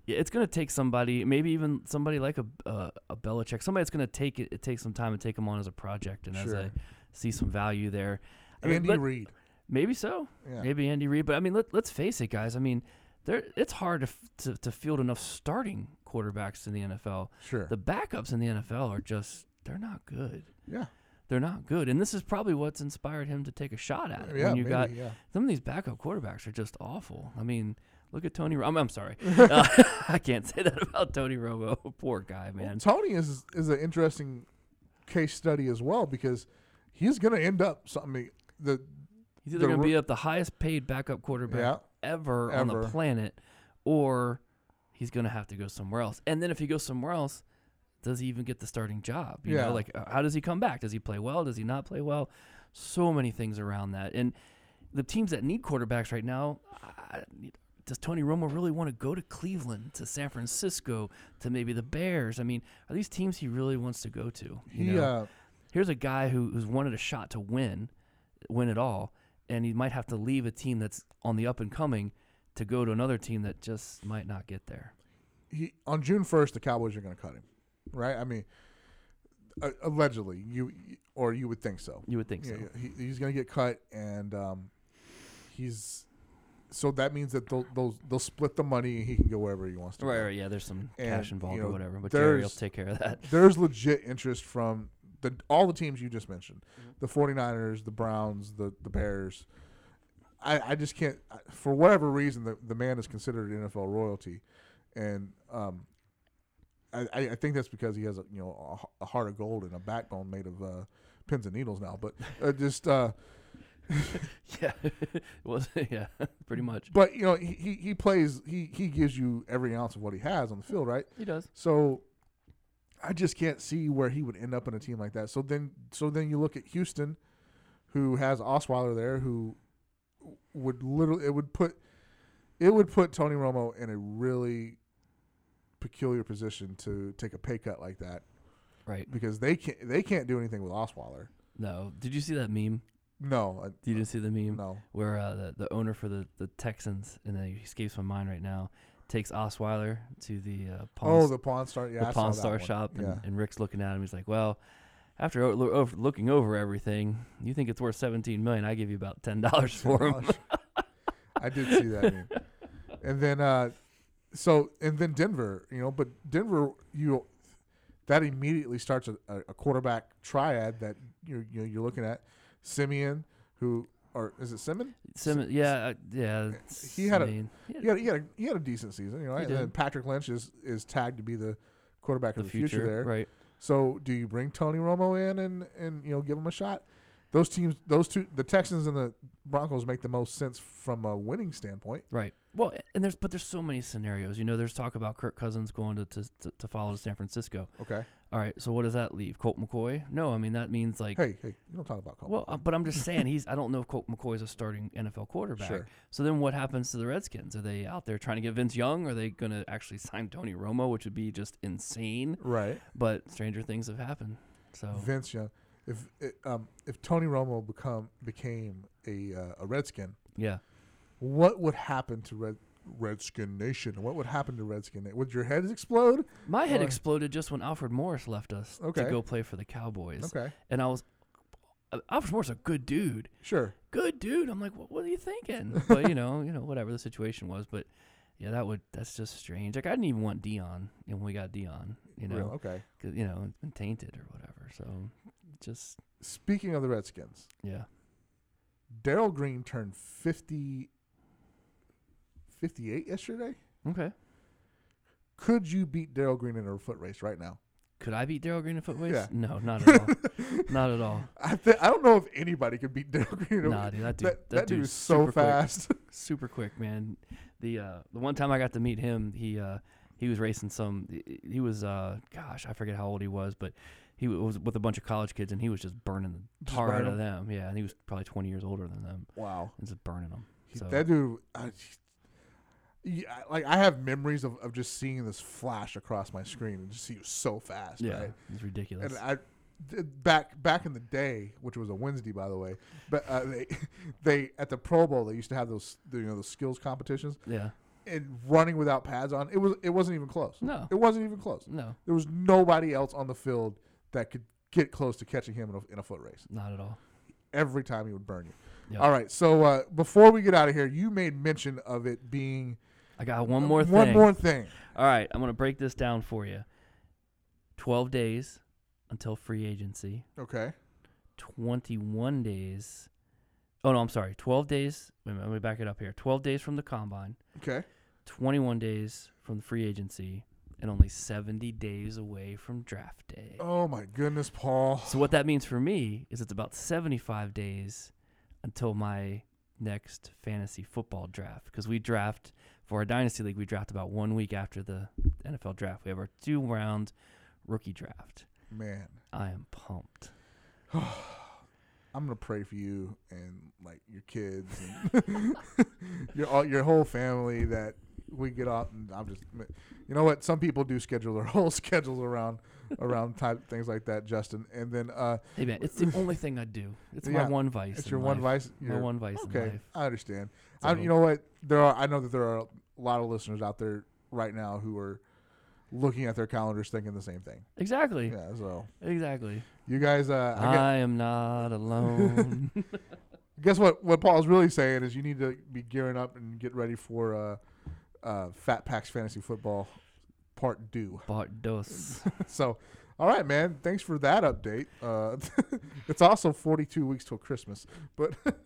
yeah, it's going to take somebody, maybe even somebody like a uh, a Belichick, somebody that's going to take it, it takes some time and take him on as a project and as I see some value there. I mean, Andy let- Reid. Maybe so. Yeah. Maybe Andy Reid. But I mean, let, let's face it, guys. I mean, there it's hard to, f- to to field enough starting quarterbacks in the NFL. Sure. The backups in the NFL are just they're not good. yeah. They're not good, and this is probably what's inspired him to take a shot at it. Yeah. when you maybe, got yeah. some of these backup quarterbacks are just awful. I mean, look at Tony. I'm, I'm sorry, uh, I can't say that about Tony Romo. Poor guy, Well, man. Tony is is an interesting case study as well because he's going to end up something. The He's either going to be up the highest paid backup quarterback Yeah. ever, on the planet, or he's going to have to go somewhere else. And then if he goes somewhere else, does he even get the starting job? You Yeah. know, like uh, how does he come back? Does he play well? Does he not play well? So many things around that. And the teams that need quarterbacks right now, I, does Tony Romo really want to go to Cleveland, to San Francisco, to maybe the Bears? I mean, are these teams he really wants to go to? You he know? uh, here's a guy who, who's wanted a shot to win, win it all, and he might have to leave a team that's on the up and coming to go to another team that just might not get there. he on June first, the Cowboys are going to cut him, right? I mean, uh, allegedly, you or you would think so. You would think Yeah, so. yeah, he, he's going to get cut, and um, he's so that means that they'll, they'll they'll split the money, and he can go wherever he wants to. Right, right, yeah. There's some And, cash involved you or whatever, but Jerry will take care of that. There's legit interest from the all the teams you just mentioned, Mm-hmm. the 49ers, the Browns, the the Bears. I, I just can't for whatever reason the, the man is considered NFL royalty, and um, I, I think that's because he has a you know a a, heart of gold and a backbone made of uh, pins and needles now. But uh, just uh, yeah, well, yeah, pretty much. but you know he, he he plays he he gives you every ounce of what he has on the field, right? He does. So I just can't see where he would end up in a team like that. So then so then you look at Houston, who has Osweiler there, who would literally it would put it would put Tony Romo in a really peculiar position to take a pay cut like that Right. because they can't they can't do anything with Osweiler. No. Did you see that meme? No, I, You didn't see the meme no. where uh, the the owner for the the Texans and it escapes my mind right now takes Osweiler to the uh, Pawn, Oh, the Pawn Star. Yeah, the I Pawn Star shop, and, Yeah. and Rick's looking at him. He's like, "Well, after o- lo- over, looking over everything, you think it's worth seventeen million? I give you about ten dollars for him." I did see that. meme. And then, uh, so and then Denver, you know, but Denver, you that immediately starts a, a quarterback triad that you're you know, you're looking at Siemian, who or is it Simon? Sim- yeah, uh, yeah. He had a- Siemian. He had, he had a he had a decent season, you know. He And then. Paxton Lynch is is tagged to be the quarterback the of the future, there. right? So do you bring Tony Romo in and and you know give him a shot? Those teams, those two, the Texans and the Broncos make the most sense from a winning standpoint. Right. Well, and there's but there's so many scenarios. You know, there's talk about Kirk Cousins going to to, to, follow to San Francisco. Okay. All right. So what does that leave? Colt McCoy? No, I mean that means like. Hey, hey, you don't talk about Colt. Well, uh, but I'm just saying he's. I don't know if Colt McCoy is a starting NFL quarterback. Sure. So then what happens to the Redskins? Are they out there trying to get Vince Young? Are they going to actually sign Tony Romo, which would be just insane? right. But stranger things have happened. So Vince Young. If um if Tony Romo become became a uh, a Redskin, yeah, what would happen to Red Redskin Nation? What would happen to Redskin? Nation? Would your heads explode? my head Or- exploded just when Alfred Morris left us Okay. to go play for the Cowboys, Okay, and I was. uh, Alfred Morris is a good dude. sure. good dude. I'm like, what, what are you thinking? but you know, you know, whatever the situation was. But yeah, that would that's just strange. Like I didn't even want Deion, and when we got Deion, you know, okay. you know, it's been tainted or whatever. So just Speaking of the Redskins, yeah, Darrell Green turned 50, 58 yesterday. okay. Could you beat Darrell Green in a foot race right now? Could I beat Darrell Green in a foot race? Yeah. No, not at all. not at all. I th- I don't know if anybody could beat Darrell Green. in a- Nah, dude, that dude, that, that, that dude is so super quick. fast. super quick, man. The uh, the one time I got to meet him, he uh, he was racing some. He was uh, gosh, I forget how old he was, but he was with a bunch of college kids, and he was just burning the tar out of them. Yeah, and he was probably 20 years older than them, wow. and just burning them. He- So That dude, I, yeah, like I have memories of, of just seeing this flash across my screen and just see it was so fast. yeah, right? it's ridiculous. And I back back in the day, which was a Wednesday, by the way, but uh, they they at the Pro Bowl they used to have those you know those skills competitions yeah, and running without pads on. It was it wasn't even close. no, It wasn't even close. no, There was nobody else on the field that could get close to catching him in a, in a foot race. not at all. Every time he would burn you. Yep. All right. So uh, before we get out of here, you made mention of it being I got one more thing. One more thing. All right, I'm gonna break this down for you. 12 days until free agency. Okay. 21 days. Oh no, I'm sorry. 12 days. Wait a minute, let me back it up here. 12 days from the combine. Okay. 21 days from the free agency, and only 70 days away from draft day. Oh my goodness, Paul. So what that means for me is it's about 75 days until my next fantasy football draft because we draft for our dynasty league. We draft about one week after the NFL draft. We have our two round rookie draft. Man, I am pumped. I'm gonna pray for you and like your kids and your all, your whole family that we get out and I'm just you know what some people do schedule their whole schedules around around type things like that Justin and then uh Hey man, it's the only thing I do. It's Yeah, my one vice. it's your one life. vice My your- one vice in okay. I understand I, you know what there are I know that there are a lot of listeners out there right now who are looking at their calendars thinking the same thing Exactly. yeah so Exactly. you guys uh I I, am not alone. guess what what Paul's really saying is you need to be gearing up and get ready for uh uh Fat Packs Fantasy Football Part Two. Part dos. so all right man thanks for that update uh it's also 42 weeks till christmas but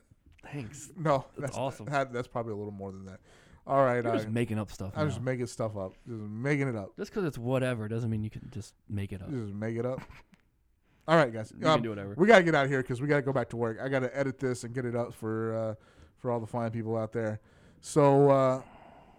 Thanks. no That's awesome. that- that's probably a little more than that All right, You're I, just making up stuff. I'm now. just making stuff up. Just making it up. Just because it's whatever doesn't mean you can just make it up. Just make it up. All right, guys. You Um, can do whatever. We gotta get out of here because we gotta go back to work. I gotta edit this and get it up for uh, for all the fine people out there. So, uh,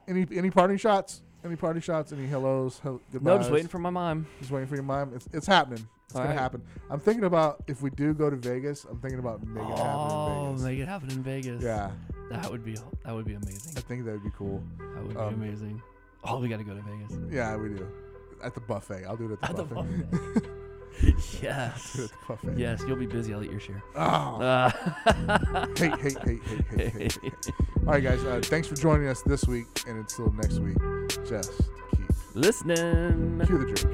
any any parting shots? Any party shots? Any hellos? Hel- goodbyes? No, I'm just waiting for my mom. Just waiting for your mom. It's, it's happening. It's All gonna right. happen. I'm thinking about if we do go to Vegas. I'm thinking about making it happen Oh, Vegas. make it happen in Vegas. Yeah, That would be that would be amazing. I think that would be cool. That would Um, be amazing. Oh, we got to go to Vegas. Yeah, we do. At the buffet. I'll do it at the At the buffet. yes. do it at the buffet. Yes, you'll be busy. I'll eat your share. Oh, Uh, hate, hate, hate, hate, hate, hate, hate. All right, guys. Uh, thanks for joining us this week, and until next week, just keep Listening. cue the drink.